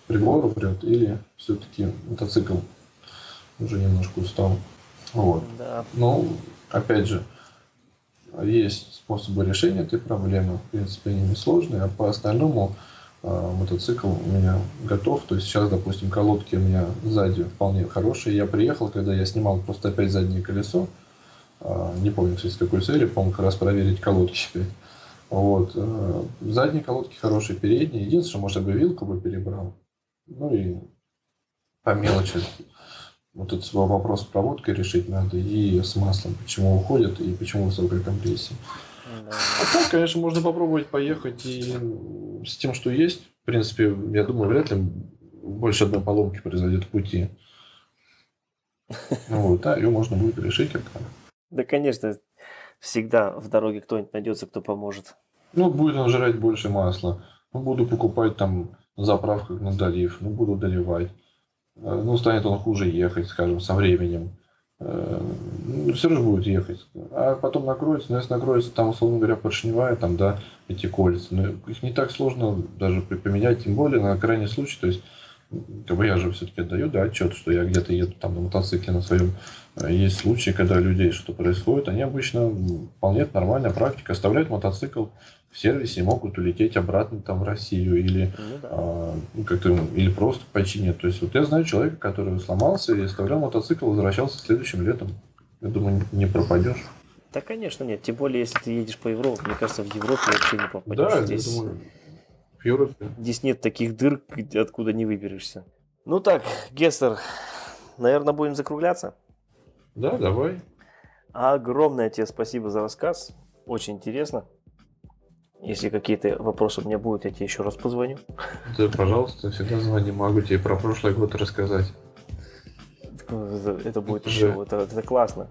S2: прибор врет или все-таки мотоцикл уже немножко устал. Вот. Да. Ну, опять же, есть способы решения этой проблемы. В принципе, они не сложные, а по остальному э, мотоцикл у меня готов. То есть сейчас, допустим, колодки у меня сзади вполне хорошие. Я приехал, когда я снимал просто опять заднее колесо. Э, не помню, кстати, с какой целью. Помню, как раз проверить колодки опять. Вот. Э, задние колодки хорошие, передние. Единственное, может, я бы вилку бы перебрал. Ну и по мелочи вот этот свой вопрос с проводкой решить надо и с маслом, почему уходит и почему высокая компрессия. Да. А так, конечно, можно попробовать поехать и с тем, что есть. В принципе, я думаю, вряд ли больше одной поломки произойдет в пути. Ну вот, да, ее можно будет решить как-то.
S1: Да, конечно, всегда в дороге кто-нибудь найдется, кто поможет.
S2: Ну, будет он жрать больше масла. Ну, буду покупать там заправках на долив, ну, буду доливать. Э, ну, станет он хуже ехать, скажем, со временем. Э, ну, все равно будет ехать. А потом накроется, но если накроется, там, условно говоря, поршневая, там, да, эти кольца, но их не так сложно даже поменять, тем более на крайний случай, то есть как бы я же все-таки отдаю да, отчет, что я где-то еду там на мотоцикле на своем. Э, есть случаи, когда людей что происходит, они обычно вполне нормальная практика, оставляют мотоцикл в сервисе и могут улететь обратно там в Россию или ну, да. а, ну, как-то или просто починят. То есть вот я знаю человека, который сломался и оставлял мотоцикл, возвращался следующим летом. Я думаю, не пропадешь.
S1: Да, конечно, нет. Тем более, если ты едешь по Европе. Мне кажется, в Европе вообще не попадешь. Да, Здесь... я думаю, Европе. Здесь нет таких дыр, откуда не выберешься. Ну так, Гессер, наверное, будем закругляться?
S2: Да, давай.
S1: Огромное тебе спасибо за рассказ. Очень интересно. Если какие-то вопросы у меня будут, я тебе еще раз позвоню.
S2: Да, пожалуйста, всегда звони, могу тебе про прошлый год рассказать.
S1: Это будет еще, это, это классно.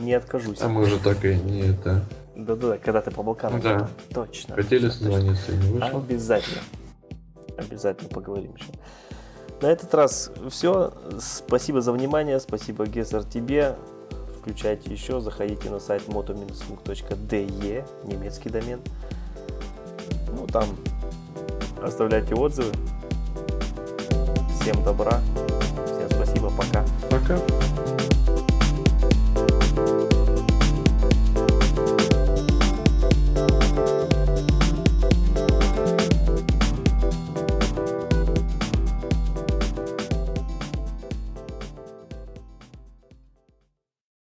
S1: Не откажусь.
S2: А мы уже так и не это.
S1: Да-да, когда ты по Балканам.
S2: Да.
S1: Точно.
S2: Хотели созвониться не вышло.
S1: Обязательно. Обязательно поговорим еще. На этот раз все. Спасибо за внимание. Спасибо, Гессер, тебе. Включайте еще. Заходите на сайт moto-de, немецкий домен ну там оставляйте отзывы. Всем добра.